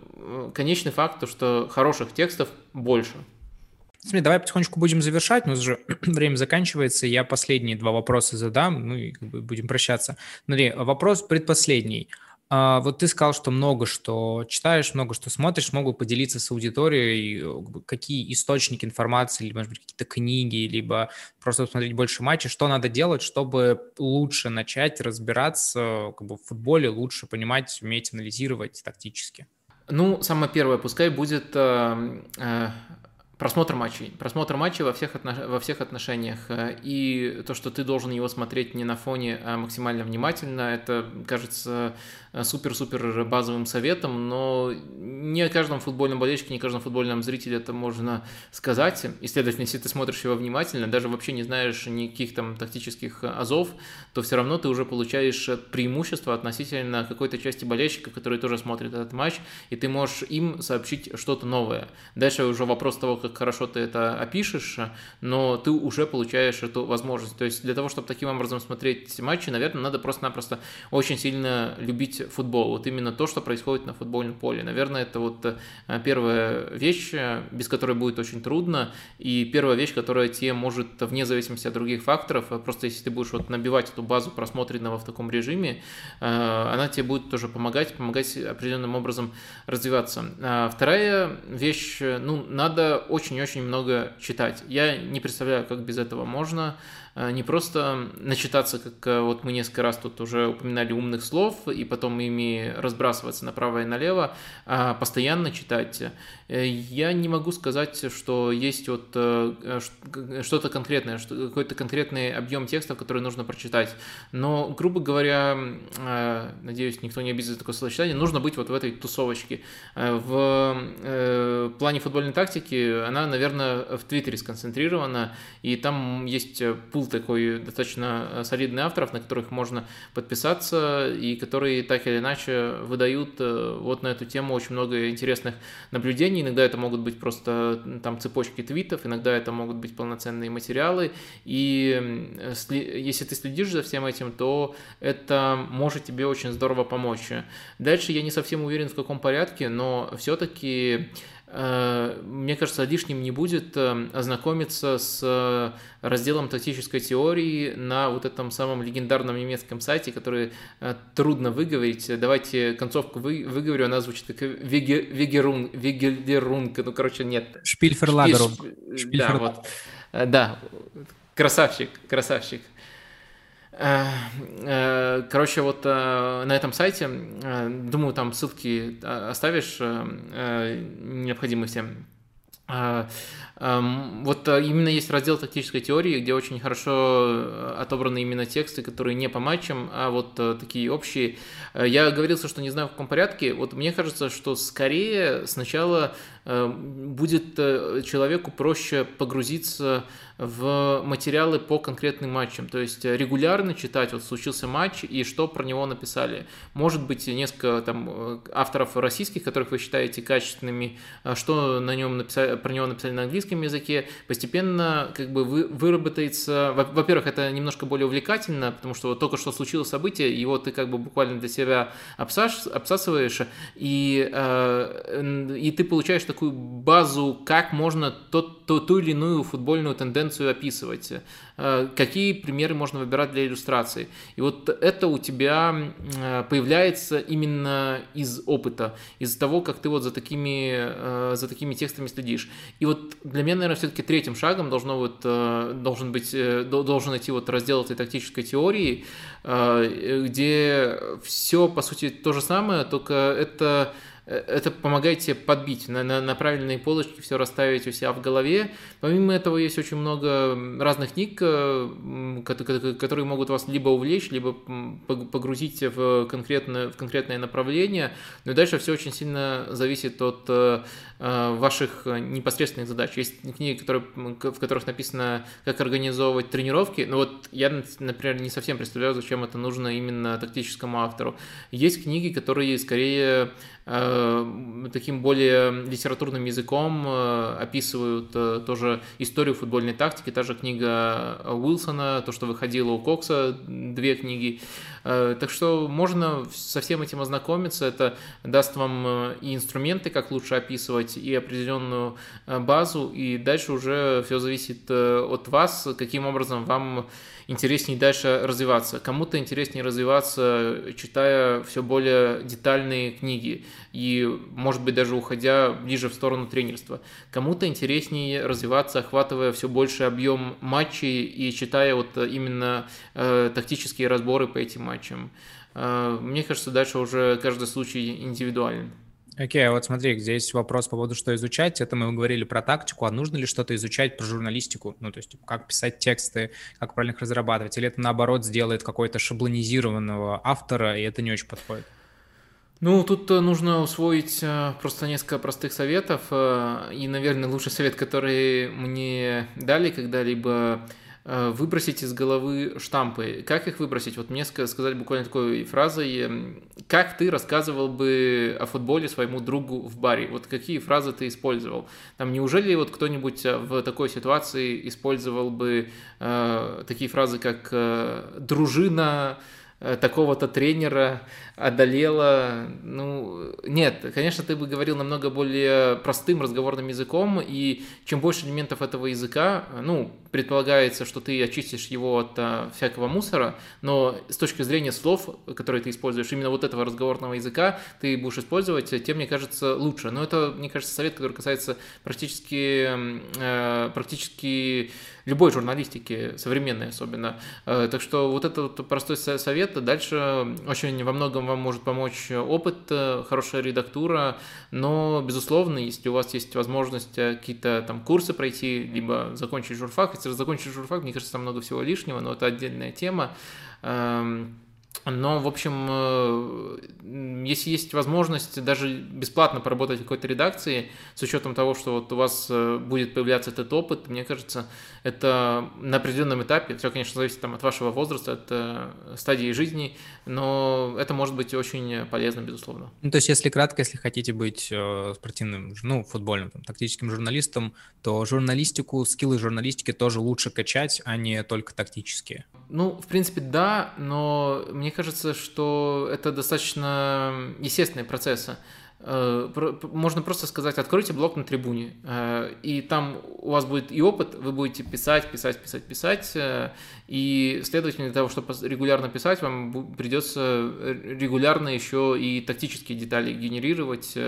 конечный факт, то, что хороших текстов больше – Смотри, давай потихонечку будем завершать, у нас же время заканчивается, я последние два вопроса задам, ну и будем прощаться. Смотри, вопрос предпоследний. А, вот ты сказал, что много что читаешь, много что смотришь, могу поделиться с аудиторией, э, какие источники информации, или, может быть, какие-то книги, либо просто посмотреть больше матчей, что надо делать, чтобы лучше начать разбираться как бы, в футболе, лучше понимать, уметь анализировать тактически? Ну, самое первое, пускай будет э, э, Просмотр матчей. Просмотр матчей во всех, отнош... во всех отношениях. Э, и то, что ты должен его смотреть не на фоне, а максимально внимательно, это кажется супер-супер базовым советом, но не каждому футбольному болельщику, не каждому футбольному зрителю это можно сказать. И, следовательно, если ты смотришь его внимательно, даже вообще не знаешь никаких там тактических азов, то все равно ты уже получаешь преимущество относительно какой-то части болельщиков, которые тоже смотрят этот матч, и ты можешь им сообщить что-то новое. Дальше уже вопрос того, как хорошо ты это опишешь, но ты уже получаешь эту возможность. То есть для того, чтобы таким образом смотреть матчи, наверное, надо просто-напросто очень сильно любить футбол, вот именно то, что происходит на футбольном поле. Наверное, это вот э, первая вещь, э, без которой будет очень трудно, и первая вещь, которая тебе может, вне зависимости от других факторов, э, просто если ты будешь вот набивать эту базу просмотренного в таком режиме, она тебе будет тоже помогать, помогать определенным образом развиваться. А вторая вещь, ну, надо очень-очень много читать. Я не представляю, как без этого можно. Э, не просто начитаться, как э, вот мы несколько раз тут уже упоминали умных слов, и потом ими разбрасываться направо и налево, а постоянно читать. Э, я не могу сказать, что есть вот что-то конкретное, какой-то конкретный объем текстов, который нужно прочитать. Но, грубо говоря, надеюсь, никто не обидится такое словосочетание, нужно быть вот в этой тусовочке. В плане футбольной тактики она, наверное, в Твиттере сконцентрирована, и там есть пул такой достаточно э, солидный авторов, на которых можно подписаться и которые так или иначе выдают э, вот на эту тему очень много интересных наблюдений. Иногда это могут быть просто там цепочки твитов, иногда это могут быть полноценные материалы. И если ты следишь за всем этим, то это может тебе очень здорово помочь. Дальше я не совсем уверен, в каком порядке, но все-таки Э, мне кажется, лишним не будет э, ознакомиться с э, разделом тактической теории на вот этом самом легендарном немецком сайте, который трудно выговорить. Давайте концовку вы, выговорю, она звучит как Вегерун, Вегерунг, ну, короче, нет. Шпильферлагерун. Да, вот. Да, красавчик, красавчик. Э, э, короче, вот э, на этом сайте, думаю, там ссылки оставишь необходимые всем Эм, вот именно есть раздел тактической теории, где очень хорошо отобраны именно тексты, которые не по матчам, а вот такие общие. Я говорился, что не знаю в каком порядке. Вот мне кажется, что скорее сначала будет человеку проще погрузиться материалы по конкретным матчам. То есть регулярно читать, вот случился матч и что про него написали. Может быть, несколько там авторов российских, которых вы считаете качественными, что на нем написали, про него написали на английском языке, постепенно как бы вы, выработается, во-первых, это немножко более увлекательно, потому что вот только что случилось событие, его ты как бы буквально для себя обсас, обсасываешь, и, э, и ты получаешь такую базу, как можно тот, ту, ту или иную футбольную тенденцию описывать. Э, какие примеры можно выбирать для иллюстрации. И вот это у тебя э, появляется именно из опыта, из того, как ты вот за такими, э, за такими текстами следишь. И вот для меня, наверное, все-таки третьим шагом должно вот, должен быть, должен идти вот раздел этой тактической теории, где все, по сути, то же самое, только это это помогает тебе подбить на, на, на правильные полочки, все расставить у себя в голове. Помимо этого есть очень много разных книг, э, которые могут вас либо увлечь, либо погрузить в конкретное, в конкретное направление. Но дальше все очень сильно зависит от э, э, ваших непосредственных задач. Есть книги, которые, в которых написано, как организовывать тренировки. Но вот я, например, не совсем представляю, зачем это нужно именно тактическому автору. Есть книги, которые скорее Э, таким более литературным языком э, описывают э, тоже историю футбольной тактики, та же книга Уилсона, то, что выходило у Кокса, две книги. Так что можно со всем этим ознакомиться, это даст вам и инструменты, как лучше описывать, и определенную базу, и дальше уже все зависит от вас, каким образом вам интереснее дальше развиваться. Кому-то интереснее развиваться, читая все более детальные книги и, может быть, даже уходя ближе в сторону тренерства. Кому-то интереснее развиваться, охватывая все больше объем матчей и читая вот именно э, тактические разборы по этим матчам. Э, мне кажется, дальше уже каждый случай индивидуален. Окей, okay, вот смотри, здесь вопрос по поводу, что изучать. Это мы говорили про тактику, а нужно ли что-то изучать про журналистику? Ну, то есть как писать тексты, как правильно их разрабатывать? Или это, наоборот, сделает какой-то шаблонизированного автора, и это не очень подходит? Ну, тут э, нужно усвоить э, просто несколько простых советов. И, наверное, лучший совет, который мне дали когда-либо – выбросить из головы штампы. Как их выбросить? Вот мне сказали буквально такой фразой, как ты рассказывал бы о футболе своему другу в баре? Вот какие фразы ты использовал? Там неужели вот кто-нибудь э, в такой ситуации использовал бы э, такие фразы, как э, «дружина», Э, такого-то тренера одолела. Ну, нет, конечно, ты бы говорил намного более простым разговорным языком, и чем больше элементов этого языка, ну, предполагается, что ты очистишь его от а, всякого мусора, но с точки зрения слов, которые ты используешь, именно вот этого разговорного языка ты будешь использовать, тем, мне кажется, лучше. Но это, мне кажется, совет, который касается практически, э, практически любой журналистики, современной особенно. Э, так что вот это вот простой совет. Дальше очень во многом вам может помочь опыт, э, хорошая редактура, но, безусловно, если у вас есть возможность э, какие-то там курсы пройти, либо закончить журфак, закончить журфак, мне кажется, там много всего лишнего, но это отдельная тема. Но, в общем, э, если есть возможность даже бесплатно поработать в какой-то редакции, с учетом того, что вот у вас э, будет появляться этот опыт, мне кажется, это на определенном этапе, все, конечно, зависит там, от вашего возраста, от э, стадии жизни, но это может быть очень полезно, безусловно. Ну, то есть, если кратко, если хотите быть спортивным, ну, футбольным, там, тактическим журналистом, то журналистику, скиллы журналистики тоже лучше качать, а не только тактические. Ну, в принципе, да, но мне кажется, что это достаточно естественные процессы. Э, можно просто сказать, откройте блог на трибуне, э, и там у вас будет и опыт, вы будете писать, писать, писать, писать, э, и, следовательно, для того, чтобы регулярно писать, вам придется регулярно еще и тактические детали генерировать,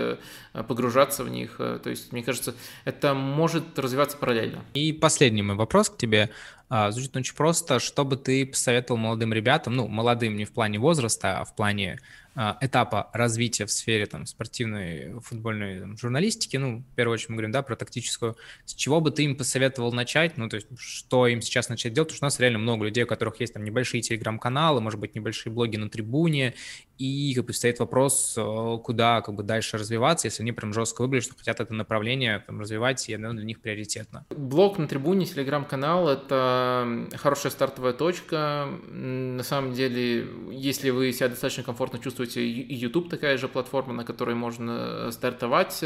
погружаться в них. То есть, мне кажется, это может развиваться параллельно. И последний мой вопрос к тебе. А, звучит очень просто. Что бы ты посоветовал молодым ребятам, ну, молодым не в плане возраста, а в плане этапа развития в сфере там, спортивной, футбольной там, журналистики, ну, в первую очередь мы говорим, да, про тактическую, с чего бы ты им посоветовал начать, ну, то есть что им сейчас начать делать, потому что у нас реально много людей, у которых есть там небольшие телеграм-каналы, может быть, небольшие блоги на трибуне, и как бы стоит вопрос, э, куда как бы дальше развиваться, если они прям жестко выбрали, что хотят это направление там, развивать, и оно для них приоритетно. Блог на трибуне, телеграм-канал – это хорошая стартовая точка. На самом деле, если вы себя достаточно комфортно чувствуете, и YouTube такая же платформа, на которой можно стартовать,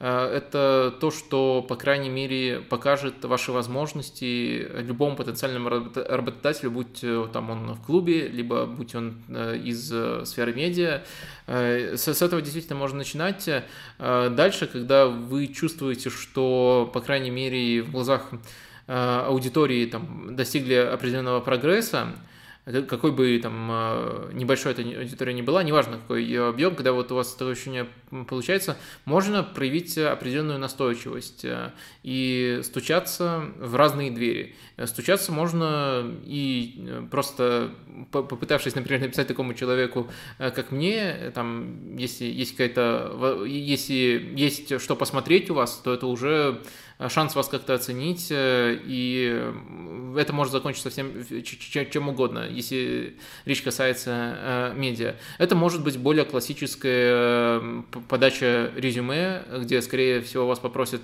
Э, это то, что, по крайней мере, покажет ваши возможности любому потенциальному работодателю, будь там он в клубе, либо будь он э, из э, сферы медиа. С этого действительно можно начинать. Дальше, когда вы чувствуете, что, по крайней мере, в глазах аудитории там, достигли определенного прогресса, какой бы там а, небольшой эта аудитория не была, неважно какой ее объем, когда вот у вас это ощущение получается, можно проявить определенную настойчивость э, и стучаться в разные двери. Стучаться можно и э, просто попытавшись, например, написать такому человеку, э, как мне, там, если есть какая-то, если есть что посмотреть у вас, то это уже Э, шанс вас как-то оценить, э, и это может закончиться всем чем угодно, если речь касается э, медиа. Это может быть более классическая подача резюме, где, скорее всего, вас попросят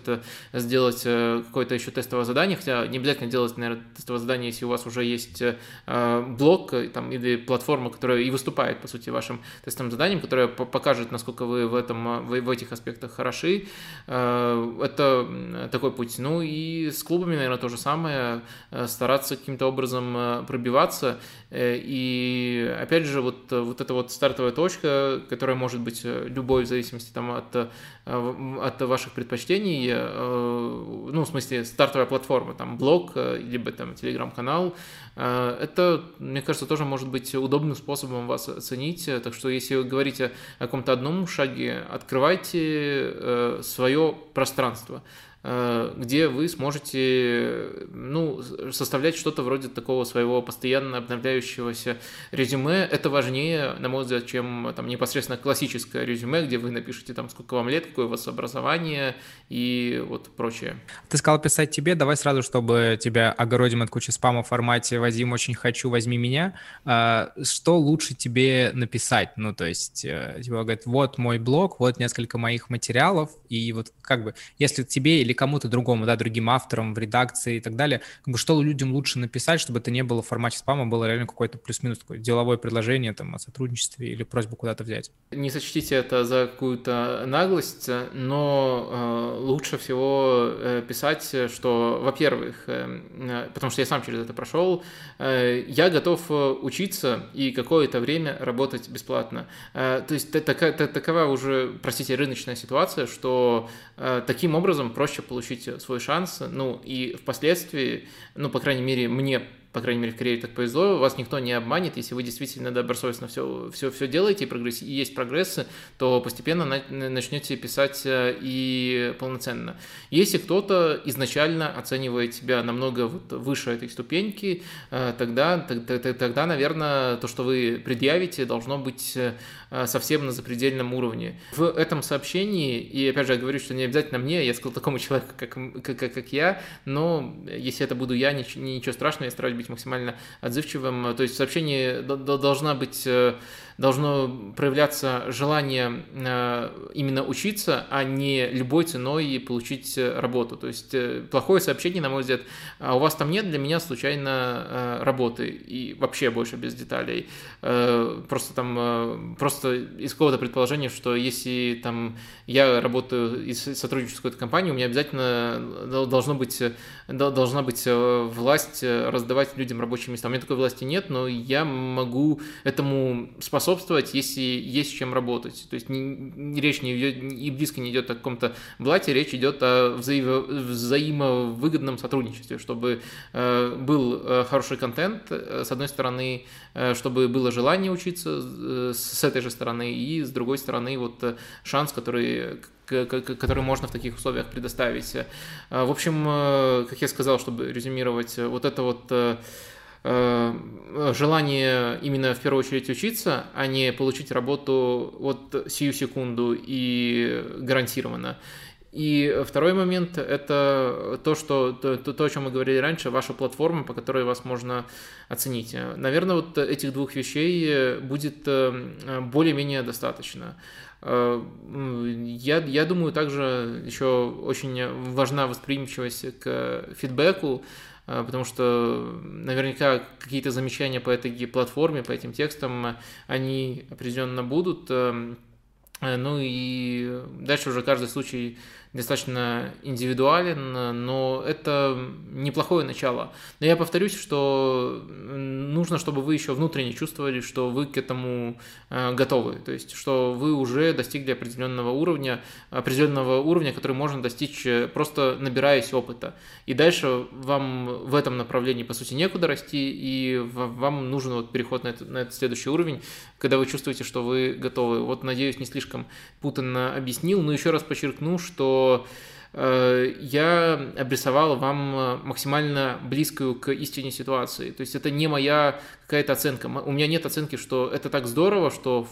сделать какое-то еще тестовое задание, хотя не обязательно делать, наверное, тестовое задание, если у вас уже есть блок там, или платформа, которая и выступает, по сути, вашим тестовым заданием, которая покажет, насколько вы в, этом, в этих аспектах хороши. Это такой путь. Ну и с клубами, наверное, то же самое, э, стараться каким-то образом э, пробиваться. Э, и опять же, вот, вот эта вот стартовая точка, которая может быть любой в зависимости там, от, от ваших предпочтений, ну, в смысле, стартовая платформа, там, блог, либо там телеграм-канал, это, мне кажется, тоже может быть удобным способом вас оценить. Так что, если вы говорите о каком-то одном шаге, открывайте свое пространство. Э, где вы сможете ну, составлять что-то вроде такого своего постоянно обновляющегося резюме. Это важнее, на мой взгляд, чем там, непосредственно классическое резюме, где вы напишете, там, сколько вам лет, какое у вас образование и вот прочее. Ты сказал писать тебе, давай сразу, чтобы тебя огородим от кучи спама в формате «Вадим, очень хочу, возьми меня». А, что лучше тебе написать? Ну, то есть, э, типа, говорит, вот мой блог, вот несколько моих материалов, и вот как бы, если тебе или или кому-то другому, да, другим авторам в редакции и так далее, как бы что людям лучше написать, чтобы это не было в формате спама, было реально какое-то плюс-минус такое деловое предложение там о сотрудничестве или просьбу куда-то взять. Не сочтите это за какую-то наглость, но э, лучше всего э, писать, что, во-первых, э, э потому что я сам через это прошел, э, я готов э, учиться и какое-то время работать бесплатно. Э, то есть такая, такова уже, простите, рыночная ситуация, что э, таким образом проще проще получить свой шанс, ну и впоследствии, ну, по крайней мере, мне по крайней мере, в карьере так повезло, вас никто не обманет, если вы действительно добросовестно все, все, все делаете и, прогресс, и есть прогрессы, то постепенно начнете писать э, и полноценно. Если кто-то изначально оценивает себя намного вот выше этой ступеньки, э, тогда, тогда, тогда, наверное, то, что вы предъявите, должно быть э, совсем на запредельном уровне. В этом сообщении, и опять же я говорю, что не обязательно мне, я сказал такому человеку, как, как, как я, но если это буду я, ничего, ничего страшного, я стараюсь быть максимально отзывчивым. То есть в сообщении должна быть э, должно проявляться желание э, именно учиться, а не любой ценой получить э, работу. То есть э, плохое сообщение, на мой взгляд, а у вас там нет для меня случайно работы и вообще больше без деталей. Просто там, просто из какого-то предположения, что если там я работаю и сотрудничаю с какой-то компанией, у меня обязательно должно быть, должна быть власть раздавать людям рабочие места. У меня такой власти нет, но я могу этому способствовать способствовать, если есть чем работать. То есть не, речь не идет, и близко не идет о каком-то блате, речь идет о взаимо, взаимовыгодном сотрудничестве, чтобы э, был э, хороший контент, э, с одной стороны, э, чтобы было желание учиться э, с этой же стороны, и с другой стороны, вот э, шанс, который которые можно в таких условиях предоставить. В общем, как я сказал, чтобы резюмировать, вот это вот желание именно в первую очередь учиться, а не получить работу вот сию секунду и гарантированно. И второй момент – это то, что, то, то, о чем мы говорили раньше, ваша платформа, по которой вас можно оценить. Наверное, вот этих двух вещей будет э, более-менее достаточно. Э, я, я думаю, также еще очень важна восприимчивость к фидбэку, э, потому что наверняка какие-то замечания по этой платформе, по этим текстам, они определенно будут. Ну и дальше уже каждый случай достаточно индивидуален, но это неплохое начало. Но я повторюсь, что нужно, чтобы вы еще внутренне чувствовали, что вы к этому э, готовы, то есть что вы уже достигли определенного уровня, определенного уровня, который можно достичь э, просто набираясь опыта. И дальше вам в этом направлении, по сути, некуда расти, и вам нужен вот переход на этот, на этот следующий уровень, когда вы чувствуете, что вы готовы. Вот, надеюсь, не слишком путанно объяснил, но еще раз подчеркну, что Э, я обрисовал вам максимально близкую к истине ситуации. То есть это не моя какая-то оценка. У меня нет оценки, что это так здорово, что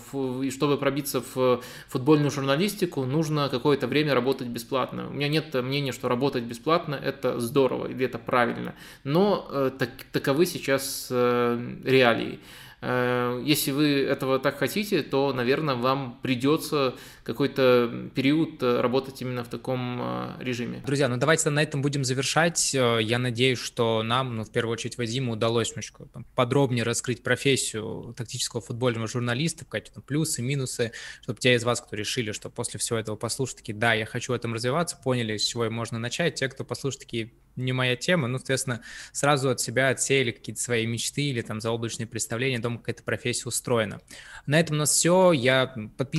чтобы пробиться в футбольную журналистику, нужно какое-то время работать бесплатно. У меня нет мнения, что работать бесплатно – это здорово или это правильно. Но э, так, таковы сейчас э, реалии. Э, если вы этого так хотите, то, наверное, вам придется какой-то период э, работать именно в таком э, режиме. Друзья, ну давайте на этом будем завершать. Я надеюсь, что нам, ну, в первую очередь, Вадиму удалось немножко подробнее раскрыть профессию тактического футбольного журналиста, какие-то там плюсы, минусы, чтобы те из вас, кто решили, что после всего этого послушать, такие, да, я хочу в этом развиваться, поняли, с чего можно начать. Те, кто послушает, такие, не моя тема, ну, соответственно, сразу от себя отсеяли какие-то свои мечты или там заоблачные представления о том, как эта профессия устроена. На этом у нас все. Я подписываюсь